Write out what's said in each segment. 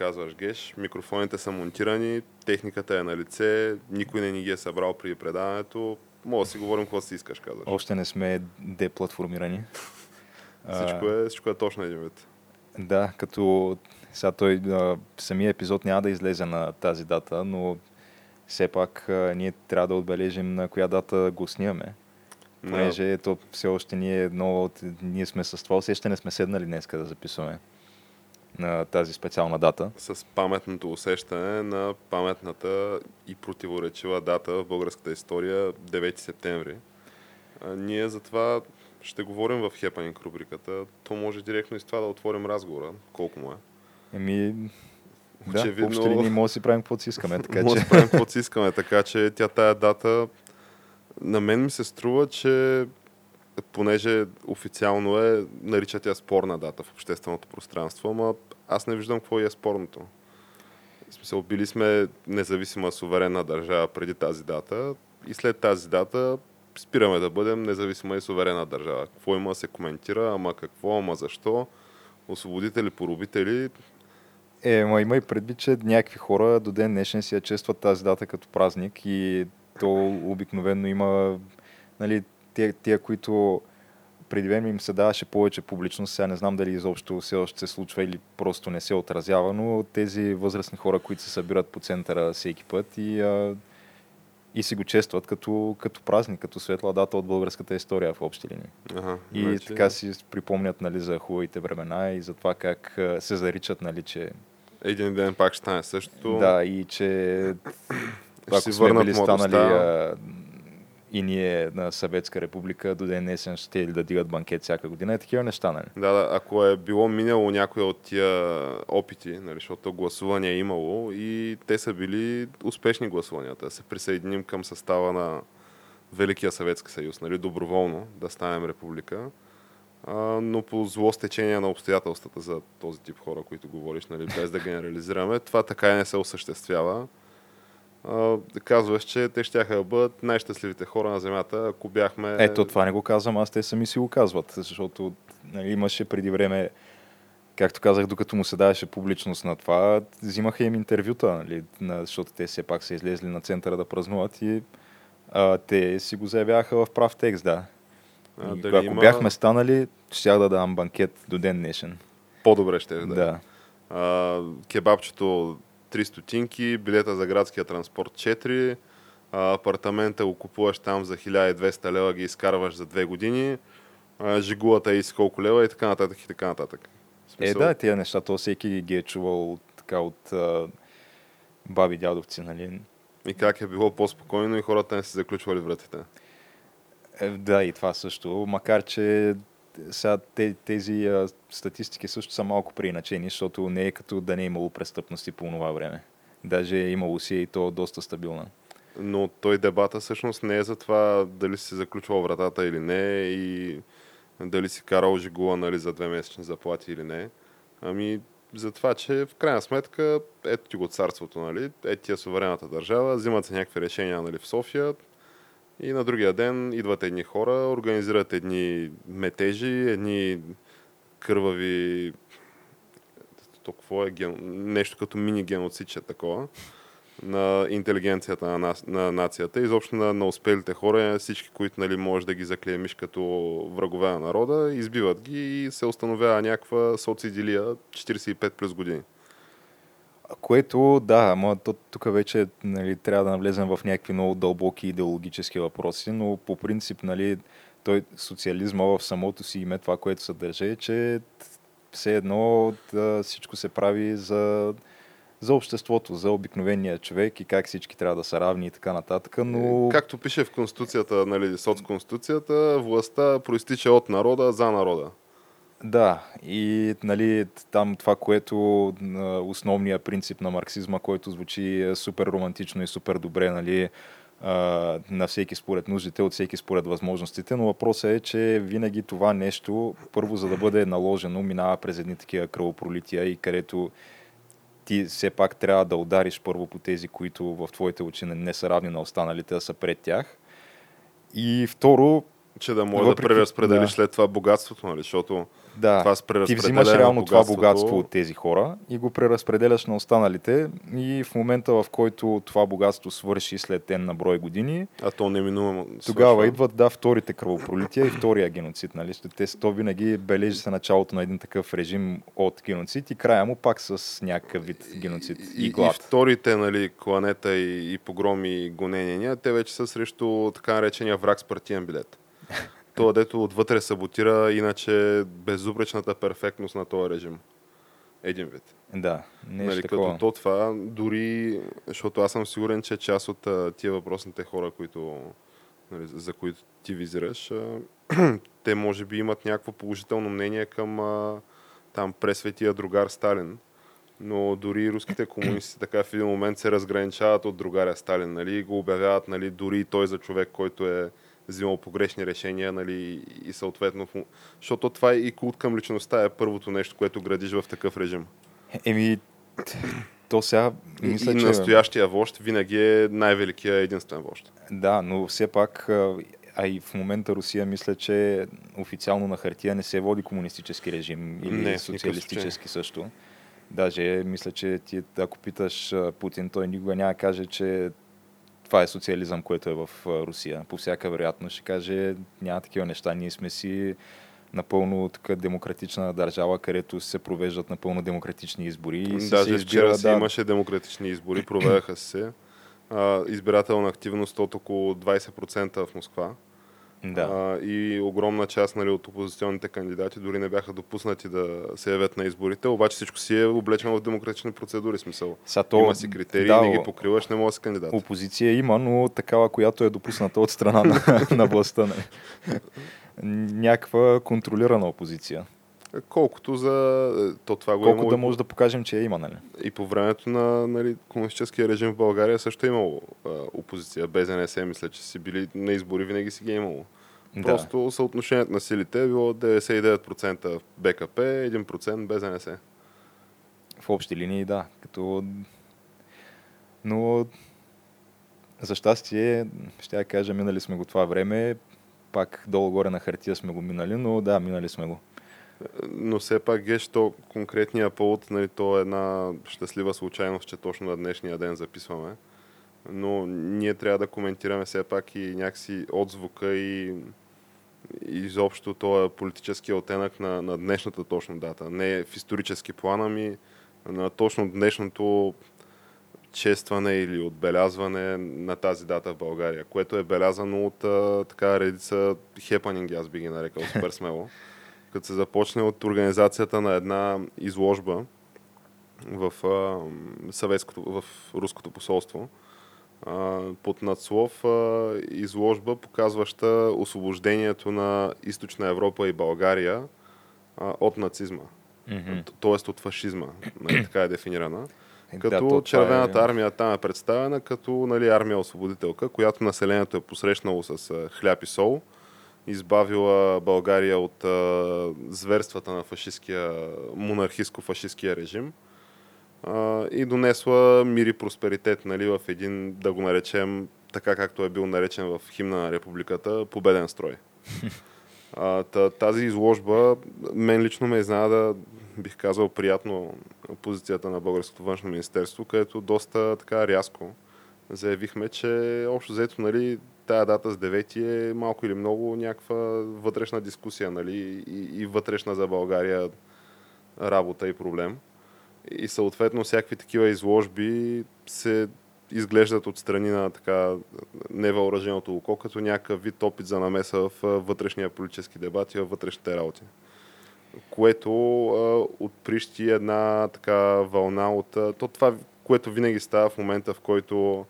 Казваш Геш. Микрофоните са монтирани, техниката е на лице, никой не ни ги е събрал при предаването. Мога да си говорим какво си искаш, казваш. Още не сме деплатформирани. Всичко е, всичко е точно един вид. Да, като сега той, самия епизод няма да излезе на тази дата, но все пак ние трябва да отбележим на коя дата го снимаме. Понеже то все още ние едно от... Ние сме с това усещане сме седнали днес да записваме на тази специална дата. С паметното усещане на паметната и противоречива дата в българската история 9 септември. А, ние затова ще говорим в Хепанинг рубриката. То може директно и с това да отворим разговора. Колко му е? Еми, да, Очевидно- общи линии може да си правим каквото си искаме, така Може че... да правим каквото си искаме, така че тя тая дата на мен ми се струва, че понеже официално е, нарича тя спорна дата в общественото пространство, ама аз не виждам какво е спорното. В смисъл, били сме независима суверенна държава преди тази дата и след тази дата спираме да бъдем независима и суверенна държава. Какво има се коментира, ама какво, ама защо, освободители, поробители, Е, ма има и предвид, че някакви хора до ден днешен си я честват тази дата като празник и то обикновено има, нали, тия, тия които преди време им се даваше повече публичност, сега не знам дали изобщо все още се случва или просто не се отразява, но тези възрастни хора, които се събират по центъра всеки път и, а, и си го честват като, като празник, като светла дата от българската история в общи линии. Ага, И значи- така си припомнят нали, за хубавите времена и за това как а, се заричат, нали, че един ден пак ще стане същото. да, и че ако си сме били станали а, и ние на Съветска република до ден днесен ще да дигат банкет всяка година. Е такива неща, нали? Да, да, ако е било минало някоя от тия опити, нали, защото гласувания е имало и те са били успешни гласуванията, да се присъединим към състава на Великия Съветски съюз, нали, доброволно да станем република, а, но по зло стечение на обстоятелствата за този тип хора, които говориш, нали, без да генерализираме, това така и не се осъществява. Казваш, че те ще да бъдат най-щастливите хора на Земята, ако бяхме... Ето, това не го казвам, аз те сами си го казват, защото нали, имаше преди време, както казах, докато му се даваше публичност на това, взимаха им интервюта, нали, на, защото те все пак са излезли на центъра да празнуват и а, те си го заявяха в прав текст, да. А, И ако има- бяхме станали, щях да давам банкет до ден днешен. По-добре ще е, да. да. А, кебабчето 3 стотинки, билета за градския транспорт 4, а, апартамента го купуваш там за 1200 лева, ги изкарваш за 2 години, жигулата и с колко лева и така нататък и така нататък. В Е, смисъл, да, тия неща, то всеки ги е чувал така от а, баби дядовци, нали? И как е било по-спокойно и хората не си заключвали вратите. Е, да, и това също, макар че сега те, тези статистики също са малко преиначени, защото не е като да не е имало престъпности по това време. Даже е имало си и то доста стабилна. Но той дебата всъщност не е за това дали си заключвал вратата или не и дали си карал жигула нали, за две месечни заплати или не. Ами за това, че в крайна сметка ето ти го царството, нали? ето ти е суверената държава, взимат се някакви решения нали, в София и на другия ден идват едни хора, организират едни метежи, едни кървави то какво е ген... нещо като мини геноцидче такова на интелигенцията на, нас, на нацията, изобщо на, на успелите хора, всички, които нали, може да ги заклеймиш като врагове на народа, избиват ги и се установява някаква социдилия 45 плюс години. Което, да, ама тук вече нали, трябва да навлезем в някакви много дълбоки идеологически въпроси, но по принцип, нали, той социализма в самото си име, това, което съдържа е, че все едно да, всичко се прави за за обществото, за обикновения човек и как всички трябва да са равни и така нататък, но... Както пише в Конституцията, нали, соцконституцията, властта проистича от народа за народа. Да, и нали, там това, което основният принцип на марксизма, който звучи е супер романтично и супер добре, нали, на всеки според нуждите, от всеки според възможностите, но въпросът е, че винаги това нещо, първо за да бъде наложено, минава през едни такива кръвопролития и където ти все пак трябва да удариш първо по тези, които в твоите очи не са равни на останалите, да са пред тях. И второ, че да може въпреки, да преразпределиш да. след това богатството, нали? защото да, това ти взимаш реално това богатство от тези хора и го преразпределяш на останалите и в момента, в който това богатство свърши след тен на брой години, а то неминуемо тогава свършва. идват да, вторите кръвопролития и втория геноцид. Нали? Те, то винаги бележи се началото на един такъв режим от геноцид и края му пак с някакъв вид геноцид и, и глад. И вторите нали, кланета и, и погроми и гонения, те вече са срещу така наречения враг с партиен билет това, дето отвътре саботира иначе безупречната перфектност на този режим. Един вид. Да, нещо нали, Като то това, дори, защото аз съм сигурен, че част от а, тия въпросните хора, които, нали, за които ти визираш, а, те може би имат някакво положително мнение към а, там пресветия другар Сталин. Но дори руските комунисти така в един момент се разграничават от другаря Сталин, нали, го обявяват нали, дори той за човек, който е взимал погрешни решения, нали, и съответно, защото това е и култ към личността е първото нещо, което градиш в такъв режим. Еми, то сега мисля, и, че... настоящия вожд винаги е най-великия единствен вожд. Да, но все пак, а и в момента Русия мисля, че официално на хартия не се води комунистически режим или не, социалистически също. Даже мисля, че ти, ако питаш Путин, той никога няма каже, че това е социализъм, което е в Русия. По всяка вероятност ще каже, няма такива неща. Ние сме си напълно така демократична държава, където се провеждат напълно демократични избори. И Даже се избира, вчера си да... имаше демократични избори, проведаха се. А, избирателна активност от около 20% в Москва. Да. А, и огромна част нали, от опозиционните кандидати дори не бяха допуснати да се явят на изборите, обаче всичко си е облечено в демократични процедури, смисъл. Сато, има си критерии, да, не ги покриваш, не може да си кандидат. Опозиция има, но такава, която е допусната от страна на, на властта. Нали. Някаква контролирана опозиция. Колкото за... Е, то това го Колко да може да покажем, че е има, нали? И по времето на нали, комунистическия режим в България също е имало а, опозиция. Без НС, мисля, че си били на избори, винаги си ги е имало. Да. Просто съотношението на силите е било 99% БКП, 1% без НС. В общи линии, да. Като... Но за щастие, ще я кажа, минали сме го това време. Пак долу-горе на хартия сме го минали, но да, минали сме го но все пак геш, то конкретния повод, нали, то е една щастлива случайност, че точно на днешния ден записваме. Но ние трябва да коментираме все пак и някакси отзвука и, изобщо този политически оттенък на, на днешната точно дата. Не в исторически план, ами на точно днешното честване или отбелязване на тази дата в България, което е белязано от а, така редица хепанинги, аз би ги нарекал супер смело като се започне от организацията на една изложба в, а, съветското, в руското посолство а, под надслов а, изложба, показваща освобождението на Източна Европа и България а, от нацизма. Mm-hmm. Тоест от фашизма. Нали, така е дефинирана. Е, като да, червената е... армия там е представена като нали, армия освободителка, която населението е посрещнало с хляб и сол избавила България от а, зверствата на фашистския, монархистско-фашистския режим а, и донесла мир и просперитет нали, в един, да го наречем, така както е бил наречен в химна на републиката, победен строй. А, тази изложба мен лично ме изненада, бих казал, приятно позицията на Българското външно министерство, където доста така рязко заявихме, че общо взето нали, тая дата с 9 е малко или много някаква вътрешна дискусия нали, и, и вътрешна за България работа и проблем. И съответно всякакви такива изложби се изглеждат от страни на така невъоръженото око, като някакъв вид опит за намеса в вътрешния политически дебат и във вътрешните работи. Което а, отприщи една така вълна от... То това което винаги става в момента, в който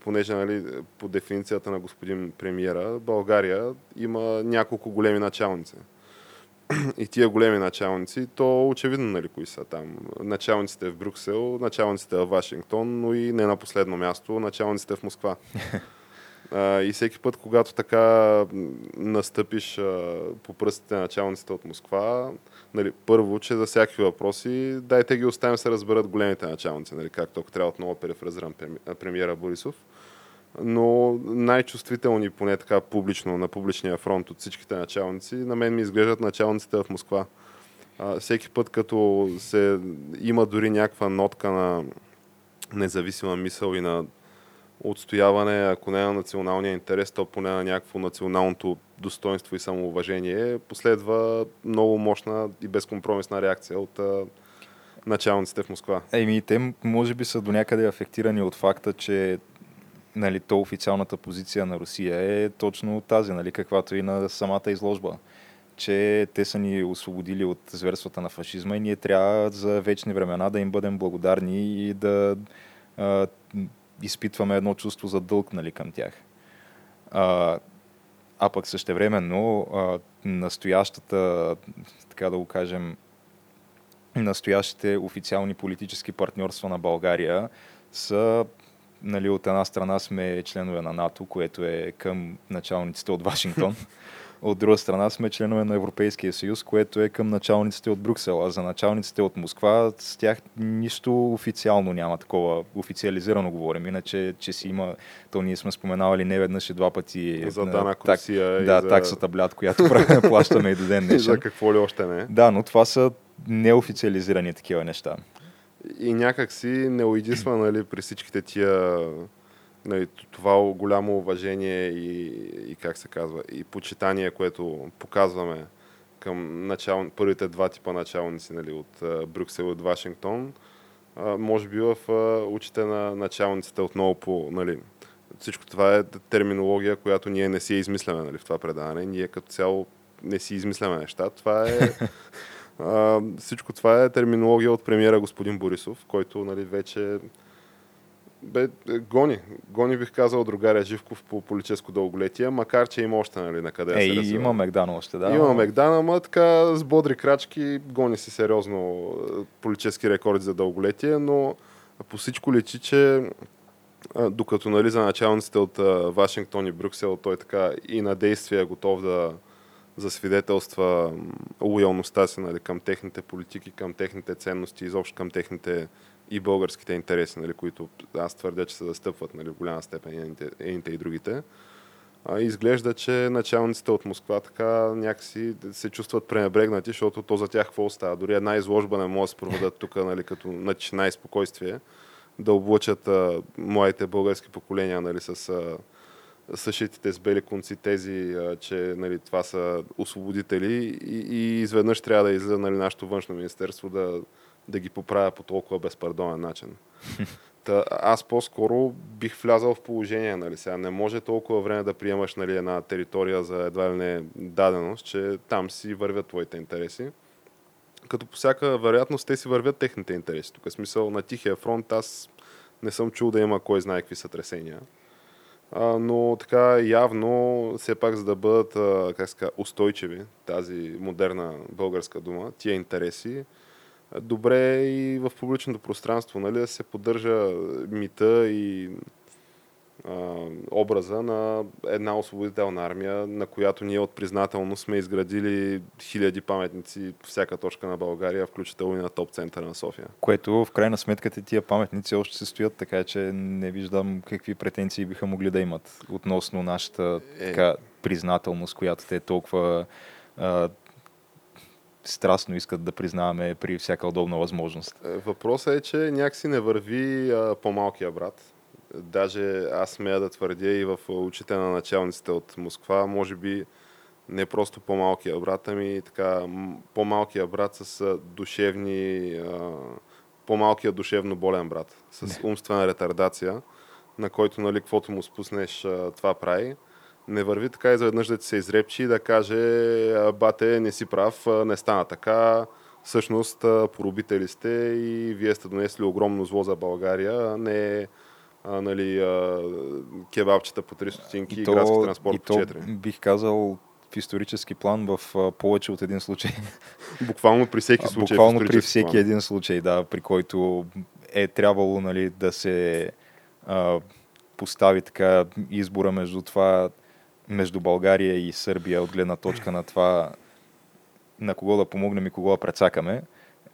понеже нали, по дефиницията на господин премиера, България има няколко големи началници. И тия големи началници, то очевидно нали, кои са там. Началниците в Брюксел, началниците в Вашингтон, но и не на последно място, началниците в Москва. и всеки път, когато така настъпиш по пръстите на началниците от Москва, нали, първо, че за всякакви въпроси, дайте ги оставим се разберат големите началници, нали, както ако трябва отново перефразирам премиера Борисов. Но най-чувствителни, поне така публично, на публичния фронт от всичките началници, на мен ми изглеждат началниците в Москва. А, всеки път, като се има дори някаква нотка на независима мисъл и на отстояване, ако не на националния интерес, то поне на някакво националното достоинство и самоуважение, последва много мощна и безкомпромисна реакция от а, началниците в Москва. Еми, те може би са до някъде афектирани от факта, че нали, то официалната позиция на Русия е точно тази, нали, каквато и на самата изложба че те са ни освободили от зверствата на фашизма и ние трябва за вечни времена да им бъдем благодарни и да а, изпитваме едно чувство за дълг нали, към тях. А, а пък същевременно а, настоящата, така да го кажем, настоящите официални политически партньорства на България са нали, от една страна сме членове на НАТО, което е към началниците от Вашингтон. От друга страна сме членове на Европейския съюз, което е към началниците от Брюксел. А за началниците от Москва с тях нищо официално няма такова. Официализирано говорим. Иначе, че си има, то ние сме споменавали не веднъж и два пъти. За данък так, Русия. Да, за... таксата блят, която плащаме и до ден днешен. за какво ли още не. Да, но това са неофициализирани такива неща. И някак си не уидисва, нали, при всичките тия нали, това голямо уважение и, и как се казва, и почитание, което показваме към начал... първите два типа началници нали, от uh, Брюксел и от Вашингтон, uh, може би в uh, очите на началниците отново по... Нали, всичко това е терминология, която ние не си измисляме нали, в това предаване. Ние като цяло не си измисляме неща. Това е... Uh, всичко това е терминология от премиера господин Борисов, който нали, вече бе, е, гони. Гони бих казал другаря Живков по политическо дълголетие, макар че има още нали, на къде е, се развива. има Мегдан още, да. Има Мегдан, ама така с бодри крачки гони си сериозно е, политически рекорди за дълголетие, но по всичко лечи, че докато нали, за началниците от Вашингтон и Брюксел, той така и на действие е готов да засвидетелства лоялността си нали, към техните политики, към техните ценности, изобщо към техните и българските интереси, нали, които аз твърдя, че се застъпват нали, в голяма степен едните и другите. А, изглежда, че началниците от Москва така някакси се чувстват пренебрегнати, защото то за тях какво остава? Дори една изложба не може да се проведат тук нали, като начина и спокойствие, да облъчат а, младите български поколения нали, с а, съшитите с бели конци тези, а, че нали, това са освободители и, и изведнъж трябва да излезе нали, нашето външно министерство да, да ги поправя по толкова безпардонен начин. Та, аз по-скоро бих влязал в положение, нали сега. Не може толкова време да приемаш нали, една територия за едва ли не даденост, че там си вървят твоите интереси. Като по всяка вероятност те си вървят техните интереси. Тук е смисъл на Тихия фронт аз не съм чул да има кой знае какви сътресения. А, но така явно, все пак за да бъдат как ска, устойчиви, тази модерна българска дума, тия интереси, добре и в публичното пространство, нали, да се поддържа мита и а, образа на една освободителна армия, на която ние от признателно сме изградили хиляди паметници в всяка точка на България, включително и на топ центъра на София. Което в крайна сметка тия паметници още се стоят, така че не виждам какви претенции биха могли да имат относно нашата е... така, признателност, която те толкова а, страстно искат да признаваме при всяка удобна възможност. Е, въпросът е, че някакси не върви а, по-малкия брат. Даже аз смея да твърдя и в очите на началниците от Москва, може би не просто по-малкия брат, ами така по-малкия брат с душевни, а, по-малкия душевно болен брат, с умствена ретардация, на който, нали, каквото му спуснеш, а, това прави не върви така изведнъж да ти се изрепчи и да каже, бате, не си прав, не стана така, всъщност поробители сте и вие сте донесли огромно зло за България, не а, нали, а, кебабчета по 3 стотинки и, и градски транспорт и по 4. То, бих казал в исторически план в а, повече от един случай. Буквално при всеки случай. Буквално при всеки план. един случай, да, при който е трябвало нали, да се а, постави така избора между това, между България и Сърбия от гледна точка на това на кого да помогнем и кого да прецакаме.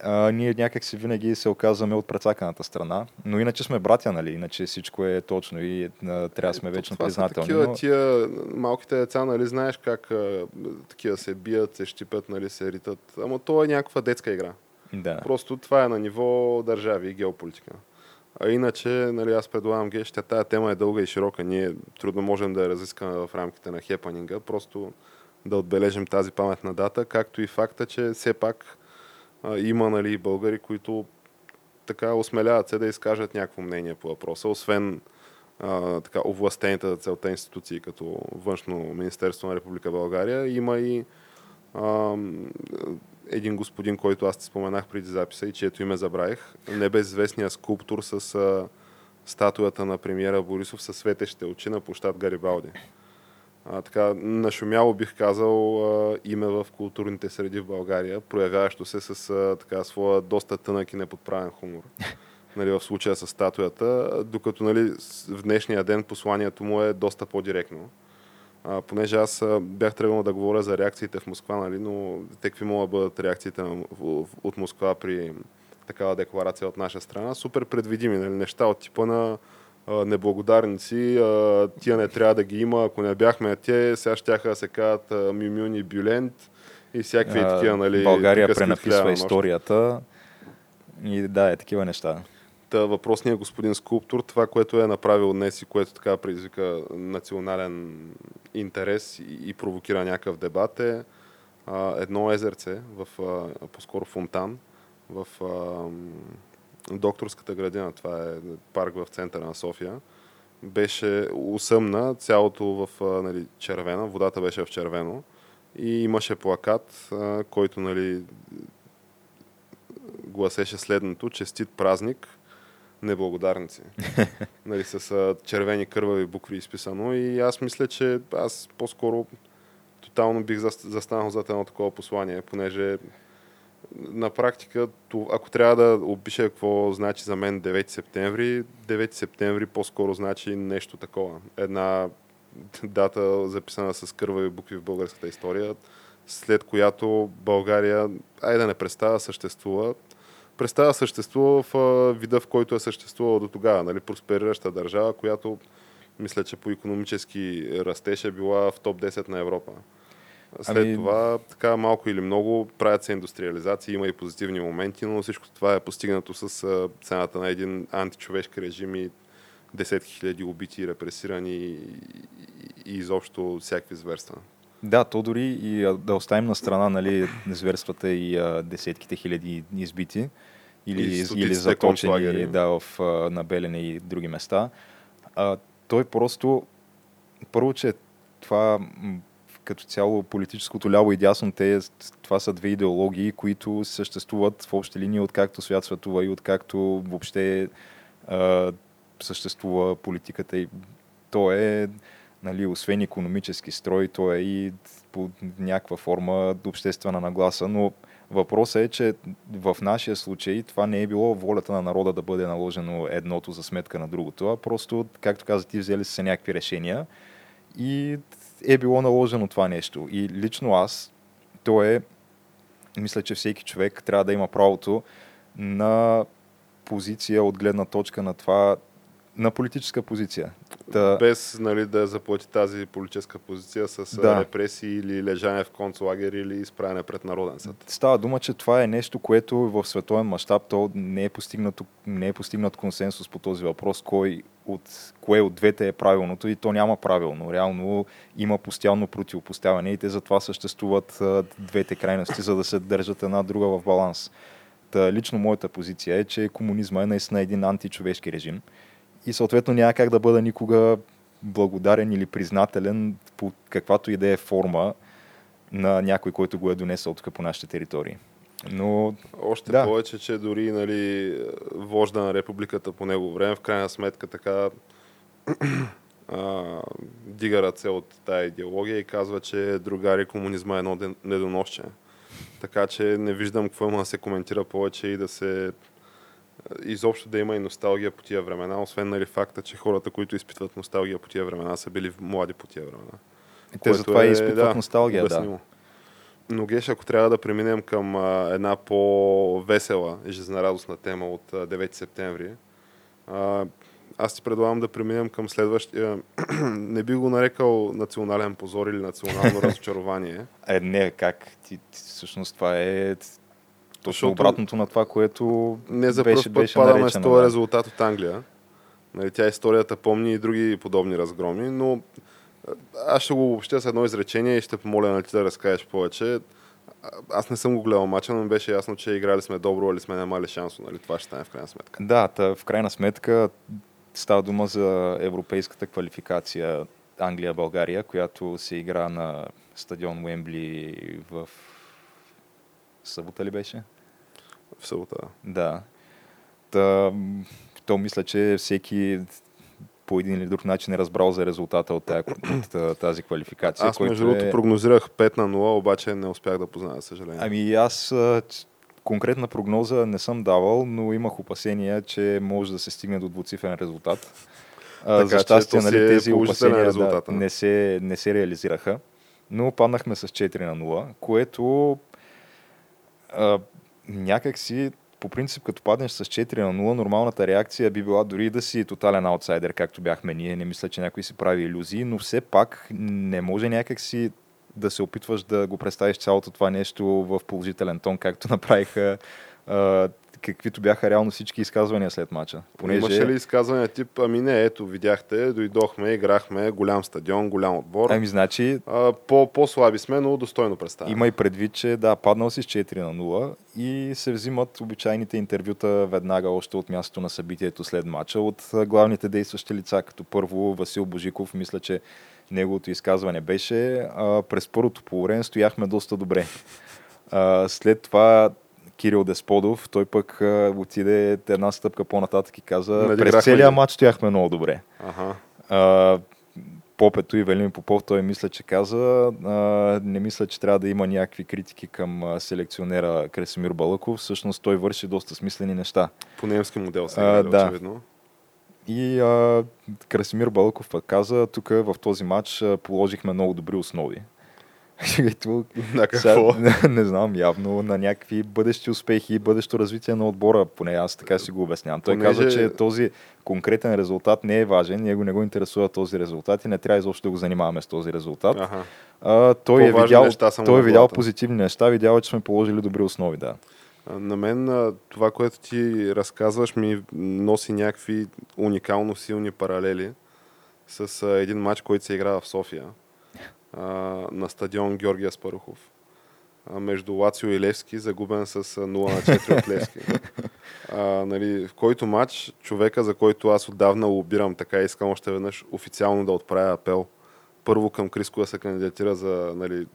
А, ние някак си винаги се оказваме от прецаканата страна, но иначе сме братя, нали? Иначе всичко е точно и а, трябва да сме вечно признателни. Такива, но... тия малките деца, нали, знаеш как а, такива се бият, се щипят, нали, се ритат. Ама то е някаква детска игра. Да. Просто това е на ниво държави и геополитика. А иначе, нали, аз предлагам гещите, тая тема е дълга и широка. Ние трудно можем да я разискаме в рамките на хепанинга. Просто да отбележим тази паметна дата, както и факта, че все пак а, има нали, българи, които така осмеляват се да изкажат някакво мнение по въпроса, освен а, така, овластените за целта институции, като Външно Министерство на Република България. Има и а, един господин, който аз ти споменах преди записа и чието име забравих, небезизвестният скулптор с а, статуята на премиера Борисов със светещите очи на площад Гарибалди а, така нашумяло бих казал а, име в културните среди в България, проявяващо се с а, така, своя доста тънък и неподправен хумор. нали, в случая с статуята, докато нали, в днешния ден посланието му е доста по-директно. А, понеже аз бях тръгнал да говоря за реакциите в Москва, нали, но те какви могат да бъдат реакциите от Москва при такава декларация от наша страна, супер предвидими нали, неща от типа на неблагодарници, тия не трябва да ги има, ако не бяхме те, сега ще да се казват Мюмюн и Бюлент и всякакви а, такива, нали... България пренаписва историята и да, е такива неща. Та въпросният господин скулптор, това, което е направил днес и което така предизвика национален интерес и, и провокира някакъв дебат е а, едно езерце, в, а, по-скоро фонтан, в а, докторската градина, това е парк в центъра на София, беше усъмна, цялото в нали, червена, водата беше в червено и имаше плакат, който нали, гласеше следното, честит празник, неблагодарници. нали, с червени кървави букви изписано и аз мисля, че аз по-скоро тотално бих застанал зад едно такова послание, понеже на практика, ако трябва да опиша какво значи за мен 9 септември, 9 септември по-скоро значи нещо такова. Една дата записана с кървави букви в българската история, след която България, айде да не представя, съществува. Представя съществува в вида, в който е съществувала до тогава. Нали? Просперираща държава, която мисля, че по економически растеж е била в топ 10 на Европа. След ами... това, така малко или много, правят се индустриализации, има и позитивни моменти, но всичко това е постигнато с цената на един античовешки режим и десетки хиляди убити, репресирани и, и изобщо всякакви зверства. Да, то дори и да оставим на страна нали, зверствата и а, десетките хиляди избити или, или заточени да, в, на Белене и други места. А, той просто, първо, че това като цяло политическото ляво и дясно, те, това са две идеологии, които съществуват в общи линии откакто свят светува и откакто въобще а, съществува политиката. И то е, нали, освен економически строй, то е и по някаква форма обществена нагласа, но Въпросът е, че в нашия случай това не е било волята на народа да бъде наложено едното за сметка на другото, а просто, както каза ти, взели са някакви решения и е било наложено това нещо. И лично аз, то е, мисля, че всеки човек трябва да има правото на позиция от гледна точка на това, на политическа позиция. Да. Без нали, да заплати тази политическа позиция с да. репресии или лежане в концлагер или изправяне пред народен съд. Става дума, че това е нещо, което в световен мащаб то не е, постигнато, не е постигнат консенсус по този въпрос, кой от, кое от двете е правилното и то няма правилно. Реално има постоянно противопоставяне и те затова съществуват двете крайности, за да се държат една друга в баланс. Та, лично моята позиция е, че комунизма е наистина един античовешки режим и съответно няма как да бъда никога благодарен или признателен по каквато и да е форма на някой, който го е донесъл тук по нашите територии. Но Още Да. повече, че дори нали, вожда на републиката по него време, в крайна сметка така а, дига ръце от тая идеология и казва, че другари комунизма е едно недоносче. Така че не виждам какво има да се коментира повече и да се изобщо да има и носталгия по тия времена, освен нали, факта, че хората, които изпитват носталгия по тия времена, са били млади по тия времена. те Което затова и е, изпитват да, носталгия. Да. обяснимо. Но Геш, ако трябва да преминем към а, една по-весела и жизнерадостна тема от а, 9 септември, а, аз ти предлагам да преминем към следващия. Не би го нарекал национален позор или национално разочарование. Е, не, как? Ти, ти, всъщност това е точно обратното на това, което Не за беше, път беше падаме с наречено, този да. резултат от Англия. Нали, тя историята помни и други подобни разгроми, но аз ще го обобщя с едно изречение и ще помоля на ти да разкажеш повече. Аз не съм го гледал мача, но беше ясно, че играли сме добро или сме нямали шанс. Нали? Това ще стане в крайна сметка. Да, та, в крайна сметка става дума за европейската квалификация Англия-България, която се игра на стадион Уембли в събота ли беше? В събота. Да. Та, то мисля, че всеки по един или друг начин е разбрал за резултата от, тази квалификация. Аз между другото е... прогнозирах 5 на 0, обаче не успях да позная, съжаление. Ами аз конкретна прогноза не съм давал, но имах опасения, че може да се стигне до двуцифрен резултат. Така за щастие, нали, е тези опасения резултат, да, не, се, не се реализираха. Но паднахме с 4 на 0, което а, някак си по принцип, като паднеш с 4 на 0, нормалната реакция би била дори да си тотален аутсайдер, както бяхме ние. Не мисля, че някой си прави иллюзии, но все пак не може някак си да се опитваш да го представиш цялото това нещо в положителен тон, както направиха каквито бяха реално всички изказвания след мача. Понеже... Имаше ли изказвания тип, ами не, ето, видяхте, дойдохме, играхме, голям стадион, голям отбор. Ами, значи, А, по, по-слаби сме, но достойно представяме. Има и предвид, че да, паднал си с 4 на 0 и се взимат обичайните интервюта веднага още от мястото на събитието след матча от главните действащи лица, като първо Васил Божиков, мисля, че неговото изказване беше а, през първото полувреме стояхме доста добре. А, след това Кирил Десподов, той пък а, отиде една стъпка по-нататък и каза, Надиграхме през целия матч стояхме много добре. Аха. А, Попето и Велин Попов, той мисля, че каза, а, не мисля, че трябва да има някакви критики към селекционера Кресимир Балъков. Всъщност той върши доста смислени неща. По немски модел А, сега, да. очевидно. И а, Красимир Балъков пък каза, тук в този матч положихме много добри основи. Ето, На какво? сега, не, не знам, явно на някакви бъдещи успехи и бъдещо развитие на отбора, поне аз така си го обяснявам. Той Понеже- каза, че този конкретен резултат не е важен, него не го интересува този резултат и не трябва изобщо да го занимаваме с този резултат. Аха. А, той е видял, той е видял позитивни неща, видял е, че сме положили добри основи, да. На мен това, което ти разказваш, ми носи някакви уникално силни паралели с един матч, който се играва в София на стадион Георгия Спарухов между Лацио и Левски, загубен с а, 0 на 4 от Левски. А, нали, в който матч човека, за който аз отдавна лобирам, така искам още веднъж официално да отправя апел. Първо към Криско да се кандидатира за нали,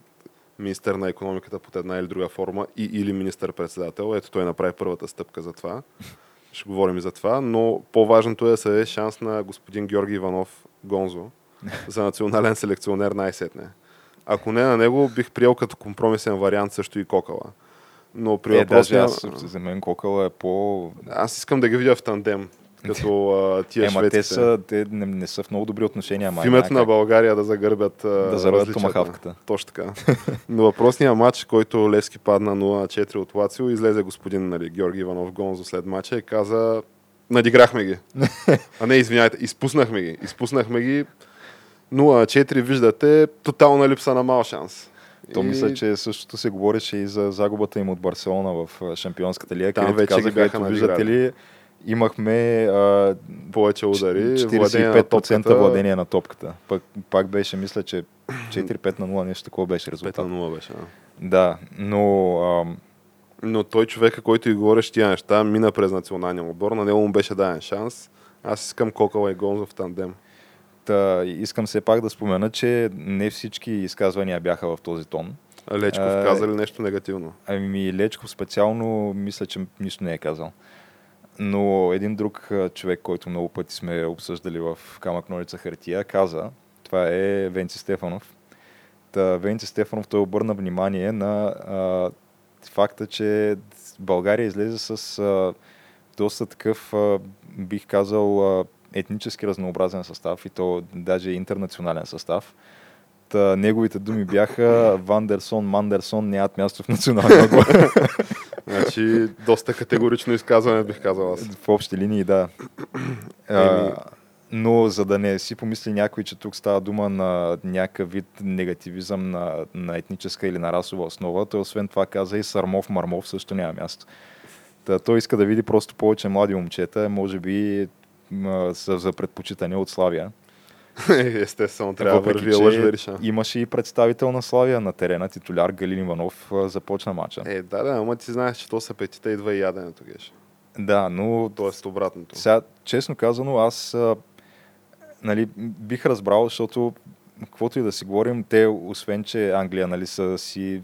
министър на економиката под една или друга форма и, или министър-председател. Ето той направи първата стъпка за това. Ще говорим и за това, но по-важното е да се даде шанс на господин Георги Иванов Гонзо за национален селекционер най-сетне. Ако не на него, бих приел като компромисен вариант също и Кокала. Но при Е, даже въпросния... аз, за мен Кокъл е по... аз искам да ги видя в тандем, като а, тия Ема шведските. те, са, те не, не са в много добри отношения. В май, името на. България да загърбят а, Да различията. томахавката. Точно така. Но въпросният матч, който Левски падна 0-4 от Лацио, излезе господин нали, Георги Иванов Гонзо след матча и каза надиграхме ги. а не, извиняйте, изпуснахме ги. Изпуснахме ги 0-4, виждате, тотална липса на мал шанс. То И мисля, че същото се говореше и за загубата им от Барселона в а, Шампионската лига, където вече казаха, бяха ето виждате ли, имахме а, повече удари, владение на 45% топката, владение на топката. Пък, пак беше, мисля, че 4-5 на 0, нещо такова беше 5 резултат. на 0 беше. Да. Да, но ам, Но той човека, който и говореше тия неща, мина през националния отбор, на него му беше даден шанс. Аз искам Кокала и Гонзо в тандем. Та, искам все пак да спомена, че не всички изказвания бяха в този тон. Лечков А, каза ли нещо негативно? Ами Лечков специално мисля, че нищо не е казал. Но един друг човек, който много пъти сме обсъждали в Камък Нолица хартия, каза, това е Венци Стефанов. Та, Венци Стефанов той обърна внимание на а, факта, че България излезе с а, доста такъв, а, бих казал, а, етнически разнообразен състав и то даже интернационален състав. Та, неговите думи бяха Вандерсон, Мандерсон нямат място в националния отбор. Значи, доста категорично изказване бих казал аз. В общи линии, да. А, но за да не си помисли някой, че тук става дума на някакъв вид негативизъм на, на етническа или на расова основа, той освен това каза и Сармов Мармов също няма място. Та, той иска да види просто повече млади момчета, може би са за предпочитане от Славия. Естествено, трябва да върви лъж имаше и представител на Славия на терена, титуляр Галин Иванов започна матча. Е, да, да, ама ти знаеш, че то са петите идва и яденето, геш. Да, но Тоест обратното. Сега, честно казано, аз нали, бих разбрал, защото каквото и да си говорим, те, освен че Англия нали, са си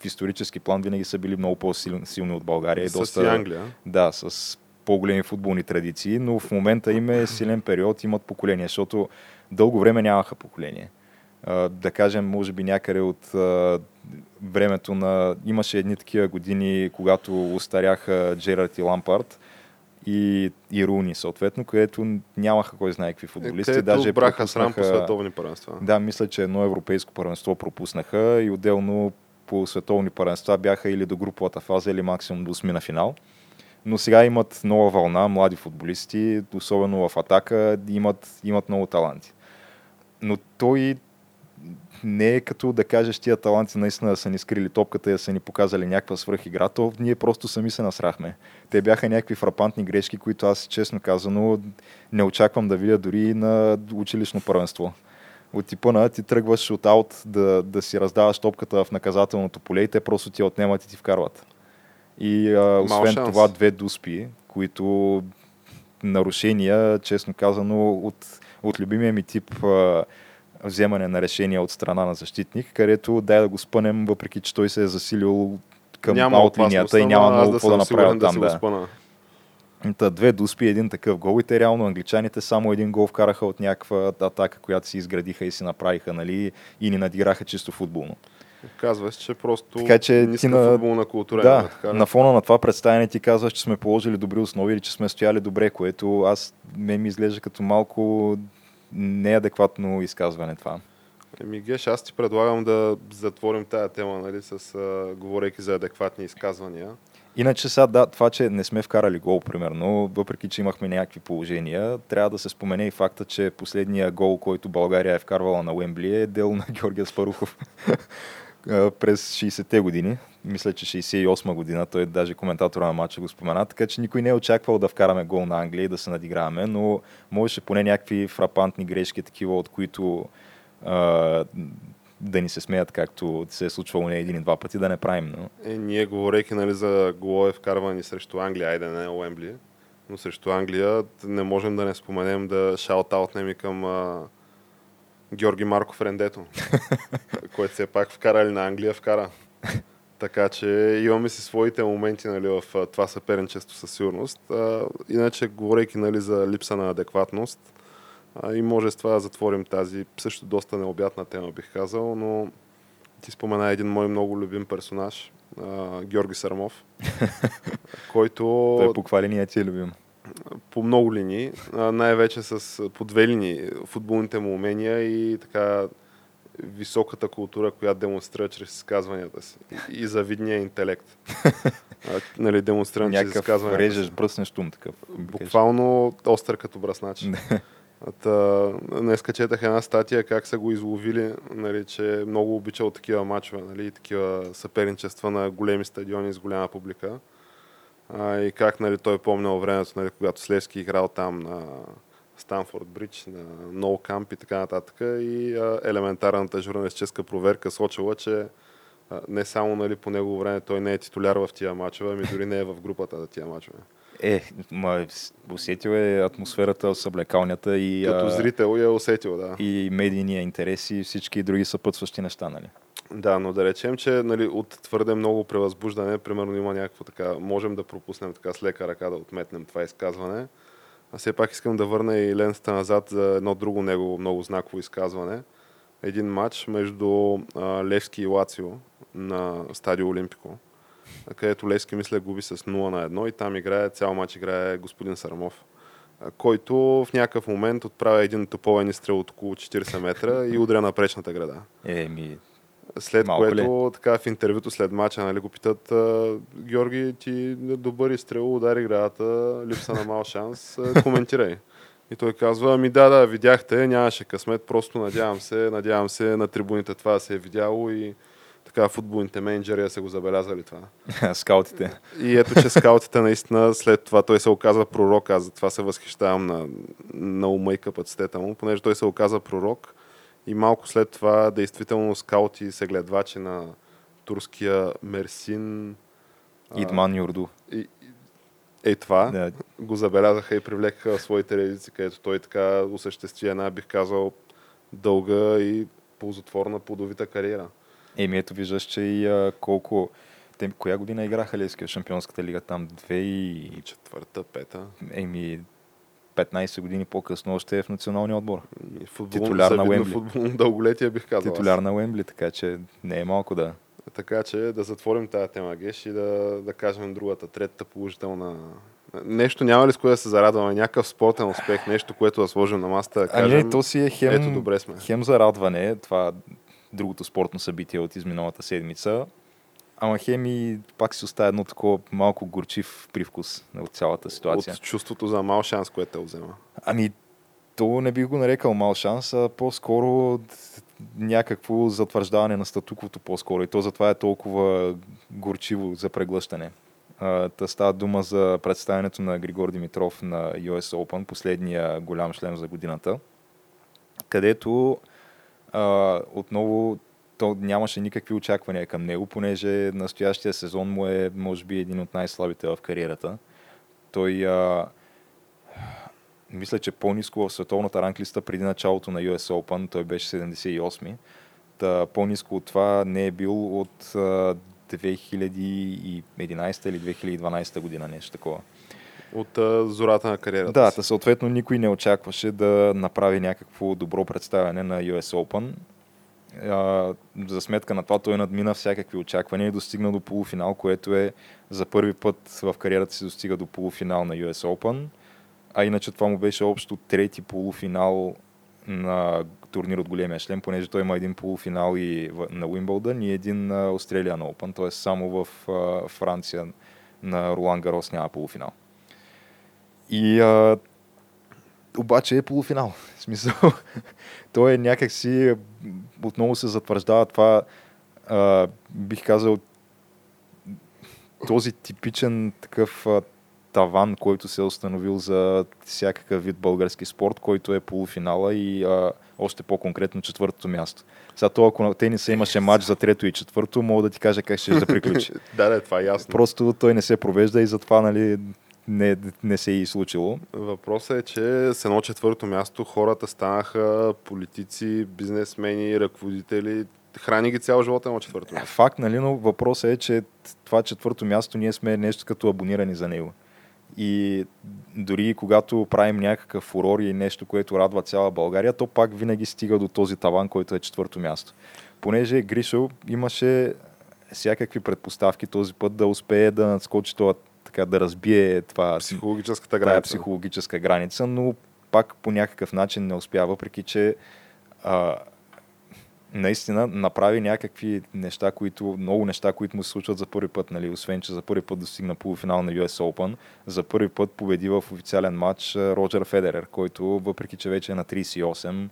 в исторически план винаги са били много по-силни от България. и С доста, Англия. Да, с по-големи футболни традиции, но в момента им е силен период, имат поколение, защото дълго време нямаха поколение. Да кажем, може би някъде от времето на... Имаше едни такива години, когато устаряха Джерард и Лампард и, и Руни, съответно, където нямаха кой знае какви футболисти. Където даже браха срам по пропуснаха- световни първенства. да, мисля, че едно европейско първенство пропуснаха и отделно по световни първенства бяха или до груповата фаза, или максимум до осмина финал. Но сега имат нова вълна, млади футболисти, особено в атака, имат, имат много таланти. Но той не е като да кажеш тия таланти наистина да са ни скрили топката и да са ни показали някаква свръхигра, то ние просто сами се насрахме. Те бяха някакви фрапантни грешки, които аз честно казано не очаквам да видя дори на училищно първенство. От типа на ти тръгваш от аут да, да си раздаваш топката в наказателното поле и те просто ти отнемат и ти вкарват. И а, освен шанс. това две дуспи, които нарушения, честно казано, от, от любимия ми тип а, вземане на решения от страна на защитник, където дай да го спънем, въпреки че той се е засилил към няма аут линията и няма много да какво да да там. си Да. спъна. Та, две дуспи, един такъв гол и те реално англичаните само един гол вкараха от някаква атака, която си изградиха и си направиха, нали, и ни надиграха чисто футболно. Казваш, че просто Така че ниска на- футболна култура. има, Да, така ли? на фона на това представяне ти казваш, че сме положили добри основи или че сме стояли добре, което аз ме ми изглежда като малко неадекватно изказване това. Еми, Геш, аз ти предлагам да затворим тая тема, нали, с а, говорейки за адекватни изказвания. Иначе сега, да, това, че не сме вкарали гол, примерно, въпреки, че имахме някакви положения, трябва да се спомене и факта, че последния гол, който България е вкарвала на Уембли е дел на Георгия Спарухов през 60-те години. Мисля, че 68 година, той даже коментатора на матча го спомена, така че никой не е очаквал да вкараме гол на Англия и да се надиграваме, но можеше поне някакви фрапантни грешки, такива, от които а, да ни се смеят, както се е случвало не един и два пъти, да не правим. Но... Е, ние говорейки нали, за голове вкарвани срещу Англия, айде не Уембли, но срещу Англия не можем да не споменем да шаут-аутнем и към а, Георги Марков Рендето, който все пак вкара ли на Англия, вкара. Така че имаме си своите моменти нали, в това съперничество със сигурност. А, иначе, говорейки нали, за липса на адекватност, а, и може с това да затворим тази също доста необятна тема, бих казал, но ти спомена един мой много любим персонаж, а, Георги Сармов, който Той по каква линия ти е любим? По много линии, най-вече с по две линии, футболните му умения и така високата култура, която демонстрира чрез изказванията си и, завидния интелект. А, нали, демонстриран чрез изказванията режеш бръснеш тум такъв. Буквално остър като браснач. Та, днеска четах една статия как са го изловили, нали, че много обичал такива мачове, нали, такива съперничества на големи стадиони с голяма публика. А, и как нали, той помнял времето, нали, когато Слевски играл там на Станфорд Бридж, на Ноу Камп и така нататък. И а, елементарната журналистическа проверка сочила, че а, не само нали, по негово време той не е титуляр в тия мачове, ами дори не е в групата за тия мачове. Е, ма, усетил е атмосферата с облекалнята и, Като зрител я е усетил, да. и медийния интерес и всички други съпътстващи неща, нали? Да, но да речем, че нали, от твърде много превъзбуждане, примерно има някакво така, можем да пропуснем така с лека ръка да отметнем това изказване. А все пак искам да върна и лентата назад за едно друго негово много знаково изказване. Един матч между а, Левски и Лацио на стадио Олимпико, където Левски мисля губи с 0 на 1 и там играе, цял матч играе господин Сарамов който в някакъв момент отправя един топовен изстрел от около 40 метра и удря на пречната града. Еми, след Малко което, ли? така в интервюто след мача, нали, го питат, Георги, ти добър изстрел, удари градата, липса на мал шанс, коментирай. И той казва, ами да, да, видяхте, нямаше късмет, просто надявам се, надявам се на трибуните това се е видяло и така футболните менеджери са го забелязали това. скаутите. И ето, че скаутите наистина след това той се оказа пророк, аз за това се възхищавам на, на ума и капацитета му, понеже той се оказа пророк и малко след това действително скаути се гледвачи на турския Мерсин. Идман Юрду. И, е това да. го забелязаха и привлекаха своите редици, където той така осъществи една, бих казал, дълга и ползотворна плодовита кариера. Еми ето виждаш, че и а, колко... Те, коя година играха Левски в Шампионската лига? Там две и... Четвърта, пета. Еми, 15 години по-късно още е в националния отбор. Футбол, Титуляр на Уембли. Футбол, дълголетие бих казал. Титуляр на Уембли, така че не е малко да... Така че да затворим тази тема, Геш, и да, да кажем другата, третата положителна Нещо няма ли с кое да се зарадваме? Някакъв спортен успех, нещо, което да сложим на масата, да кажем, а не, то си е хем, ето добре сме. хем зарадване, това другото спортно събитие от изминалата седмица. Ама Хеми пак си оставя едно такова малко горчив привкус от цялата ситуация. От чувството за мал шанс, което те взема. Ами, то не бих го нарекал мал шанс, а по-скоро някакво затвърждаване на статуквото по-скоро. И то затова е толкова горчиво за преглъщане. Та става дума за представянето на Григор Димитров на US Open, последния голям шлем за годината, където а, отново то нямаше никакви очаквания към него, понеже настоящия сезон му е, може би, един от най-слабите в кариерата. Той а, мисля, че по-низко в световната ранглиста преди началото на US Open, той беше 78-ми. Та, по-низко от това не е бил от а, 2011 или 2012 година, нещо такова. От а, зората на кариерата Да, та, съответно никой не очакваше да направи някакво добро представяне на US Open. А, за сметка на това той надмина всякакви очаквания и достигна до полуфинал, което е за първи път в кариерата си достига до полуфинал на US Open. А иначе това му беше общо трети полуфинал на турнир от големия шлем, понеже той има един полуфинал и на Уимбълдън и един на Australian Open, т.е. само в Франция на Ролан Гарос няма полуфинал. И а, обаче е полуфинал. В смисъл, той е някакси, отново се затвърждава това, а, бих казал, този типичен такъв а, таван, който се е установил за всякакъв вид български спорт, който е полуфинала и а, още по-конкретно четвъртото място. Сега то, ако тениса имаше матч за трето и четвърто, мога да ти кажа как ще да приключи. да, да, това е ясно. Просто той не се провежда и затова нали, не, не се е и случило. Въпросът е, че с едно четвърто място хората станаха политици, бизнесмени, ръководители, храни ги цял живот едно четвърто място. Факт, нали, но въпросът е, че това четвърто място ние сме нещо като абонирани за него. И дори когато правим някакъв фурор и нещо, което радва цяла България, то пак винаги стига до този таван, който е четвърто място. Понеже Гришо имаше всякакви предпоставки този път да успее да надскочи това, така, да разбие това, психологическата граница. психологическа граница, но пак по някакъв начин не успя, въпреки че а, наистина направи някакви неща, които, много неща, които му се случват за първи път, нали? освен, че за първи път достигна полуфинал на US Open, за първи път победи в официален матч Роджер Федерер, който, въпреки че вече е на 38,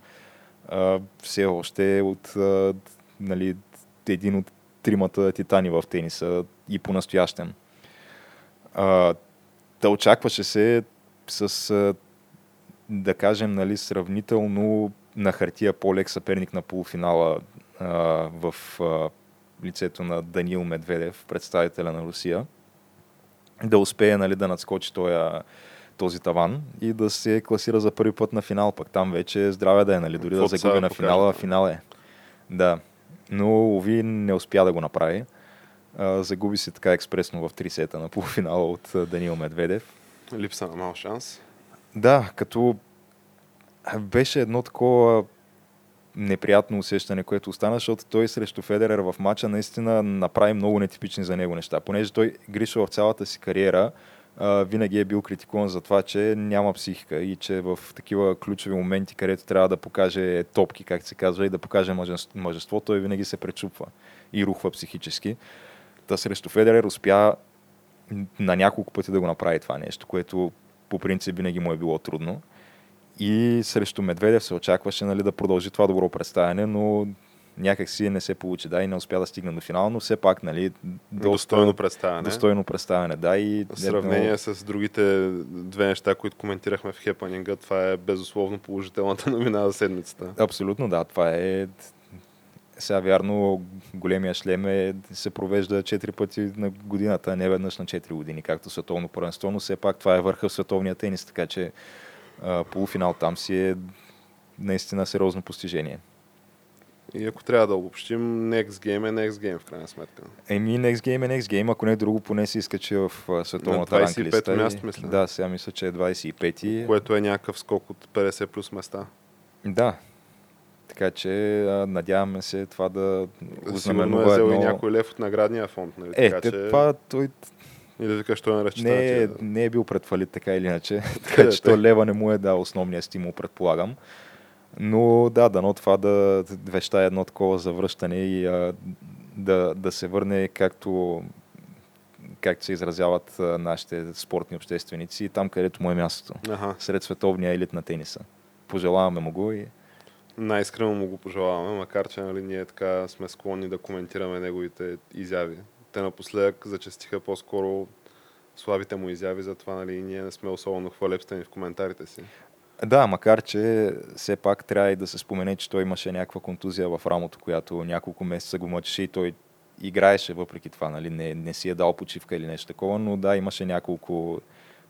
все още е от нали, един от тримата титани в тениса и по-настоящем. Да очакваше се с, да кажем, нали, сравнително на хартия по-лек съперник на полуфинала а, в а, лицето на Данил Медведев, представителя на Русия, да успее нали, да надскочи този, този таван и да се класира за първи път на финал. Пък там вече здраве да е, нали, дори да загуби на финала, финал е. Да. но Ови не успя да го направи. А, загуби се така експресно в три сета на полуфинала от Данил Медведев. Липса на мал шанс. Да, като беше едно такова неприятно усещане, което остана, защото той срещу Федерер в матча наистина направи много нетипични за него неща. Понеже той Гриша в цялата си кариера а, винаги е бил критикуван за това, че няма психика и че в такива ключови моменти, където трябва да покаже топки, как се казва, и да покаже мъжество, той винаги се пречупва и рухва психически. Та срещу Федерер успя на няколко пъти да го направи това нещо, което по принцип винаги му е било трудно. И срещу Медведев се очакваше нали, да продължи това добро представяне, но някак си не се получи, да, и не успя да стигне до финал, но все пак, нали, доста, достойно представяне. Достойно представяне, да. И в сравнение едно... с другите две неща, които коментирахме в хепанинга, това е безусловно положителната новина за седмицата. Абсолютно, да. Това е сега вярно, големия шлем е, се провежда 4 пъти на годината, а не веднъж на 4 години, както световно първенство, но все пак това е върха в световния тенис, така че а, полуфинал там си е наистина сериозно постижение. И ако трябва да обобщим, Next Game е Next Game в крайна сметка. Еми, Next Game е Next Game, ако не друго, поне се изкачи в световната ранглиста. 25 място, мисля. Да, сега мисля, че е 25. Което е някакъв скок от 50 плюс места. Да. Така че надяваме се това да ознаменува е едно... и някой лев от наградния фонд. Нали? Е, така, те, че... това, той и да викаш, той не Не, е, да... не е бил предфалит така или иначе. така че то лева не му е дал основния стимул, предполагам. Но да, дано това да веща е едно такова завръщане и а, да, да се върне както както се изразяват а, нашите спортни общественици, там където му е мястото. Ага. Сред световния елит на тениса. Пожелаваме му го и... Най-искрено му го пожелаваме, макар че нали, ние така сме склонни да коментираме неговите изяви те напоследък зачастиха по-скоро слабите му изяви, затова нали, ние не сме особено хвалебствени в коментарите си. Да, макар че все пак трябва и да се спомене, че той имаше някаква контузия в рамото, която няколко месеца го мъчеше и той играеше въпреки това, нали? не, не си е дал почивка или нещо такова, но да, имаше няколко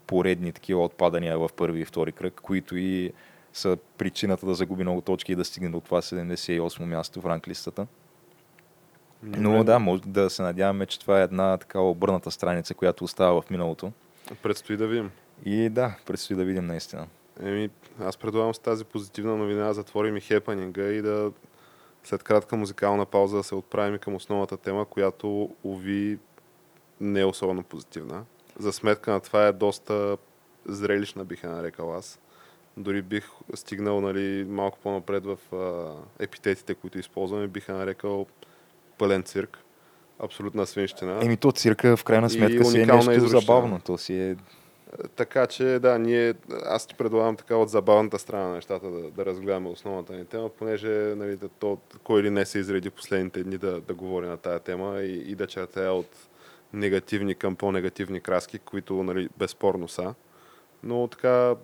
поредни такива отпадания в първи и втори кръг, които и са причината да загуби много точки и да стигне до това 78 място в ранглистата. Но да, може да се надяваме, че това е една такава обърната страница, която остава в миналото. Предстои да видим. И да, предстои да видим наистина. Еми, аз предлагам с тази позитивна новина да затворим и хепанинга и да след кратка музикална пауза да се отправим към основната тема, която, уви, не е особено позитивна. За сметка на това е доста зрелищна, бих я нарекал аз. Дори бих стигнал нали, малко по-напред в а, епитетите, които използваме, бих нарекал пълен цирк. Абсолютна свинщина. Еми то цирка в крайна сметка си е нещо изручна. забавно. То си е... Така че да, ние, аз ти предлагам така от забавната страна на нещата да, да разгледаме основната ни тема, понеже нали, да, то, кой или не се изреди последните дни да, да говори на тая тема и, и да чертая от негативни към по-негативни краски, които нали, безспорно са. Но така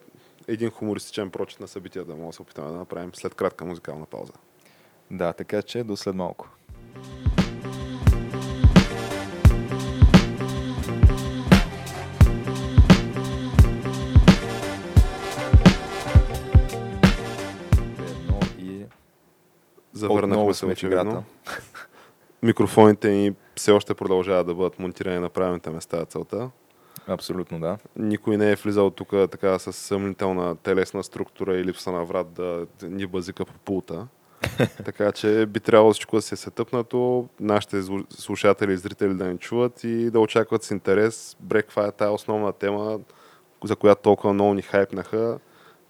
един хумористичен прочит на събитията да може да се опитаме да направим след кратка музикална пауза. Да, така че до след малко. Завърнахме се очевидно. Микрофоните ни все още продължават да бъдат монтирани на правилните места целта. Абсолютно, да. Никой не е влизал тук така с съмнителна телесна структура и липса на врат да ни базика по пулта. така че би трябвало всичко да се е сетъпнато, нашите слушатели и зрители да ни чуват и да очакват с интерес брек, каква е тая основна тема, за която толкова много ни хайпнаха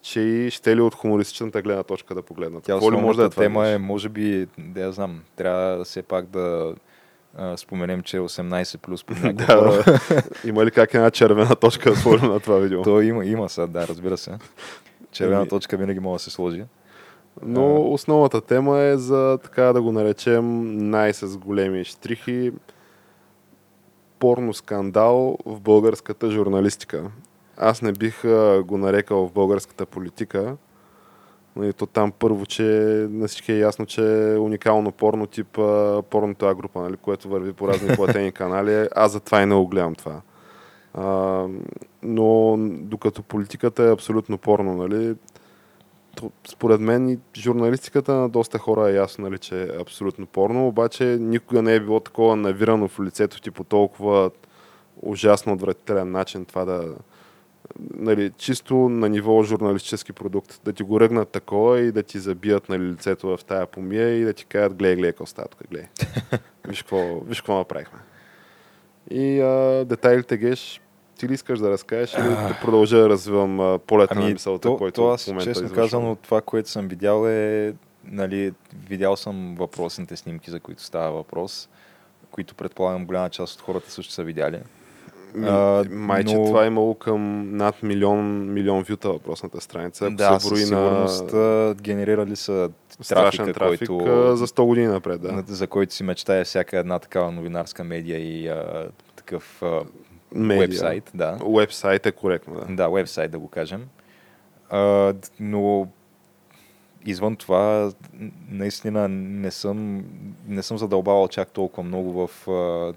че и ще ли от хумористичната гледна точка да погледнат. Тя основната може да тема е, може би, да я знам, трябва все пак да а, споменем, че е 18 плюс под да, Има ли как една червена точка сложим на това видео? То има, има са, да, разбира се. Червена ами- точка винаги може да се сложи. Но основната тема е за, така да го наречем, най-с големи штрихи порно скандал в българската журналистика. Аз не бих а, го нарекал в българската политика. Но и то там първо, че на всички е ясно, че е уникално порно тип а, порното А група, нали, което върви по разни платени канали. Аз затова и не го гледам това. А, но докато политиката е абсолютно порно, нали, то, според мен и журналистиката на доста хора е ясно, нали, че е абсолютно порно, обаче никога не е било такова навирано в лицето ти по толкова ужасно отвратителен начин това да, нали, чисто на ниво журналистически продукт. Да ти го ръгнат такова и да ти забият нали, лицето в тая помия и да ти кажат, гледай, гледай, какво става тук, гледай. виж, какво, виж какво направихме. И а, детайлите, Геш, ти ли искаш да разкажеш или да продължа да развивам а, полета ами, на мисълта, то, който то аз, в момента честно извършвам? казано, това, което съм видял е, нали, видял съм въпросните снимки, за които става въпрос, които предполагам голяма част от хората също са видяли. А, майче но- това е имало към над милион, милион вюта въпросната страница. Ако да, се брои със на сигурност а, генерирали са трафика, трафик който, за 100 години напред. Да. на- за който си мечтае всяка една такава новинарска медия и а, такъв а, Медия. вебсайт. Да. Уебсайт е коректно, да. Да, вебсайт да го кажем. А, но извън това, наистина не съм, не съм задълбавал чак толкова много в а,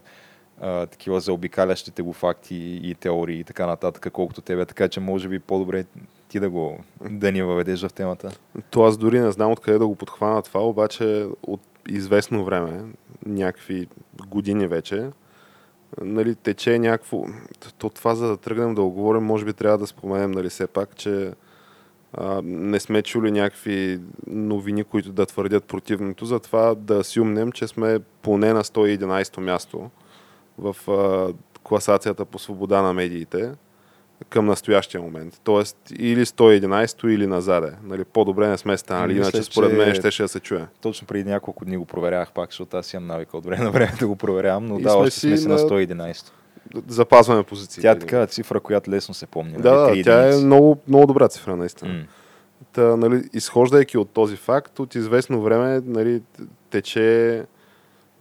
такива заобикалящите го факти и теории и така нататък, колкото тебе, така че може би по-добре ти да го да ни въведеш в темата. То аз дори не знам откъде да го подхвана това, обаче от известно време, някакви години вече, нали, тече някакво... То това, за да тръгнем да го говорим, може би трябва да споменем, нали, все пак, че а, не сме чули някакви новини, които да твърдят противното, затова да си умнем, че сме поне на 111-то място в а, класацията по свобода на медиите към настоящия момент. Тоест или 111 или назаде. Нали, по-добре не сме станали, иначе според че- мен ще, ще се чуе. Точно преди няколко дни го проверявах пак, защото аз имам навика от време на време да го проверявам, но И да, сме още сме си на на- 111. Запазваме позиции. Тя е такава цифра, която лесно се помни. Да, нали? да, тя е много, много добра цифра, наистина. М. Та, нали, изхождайки от този факт, от известно време нали, тече,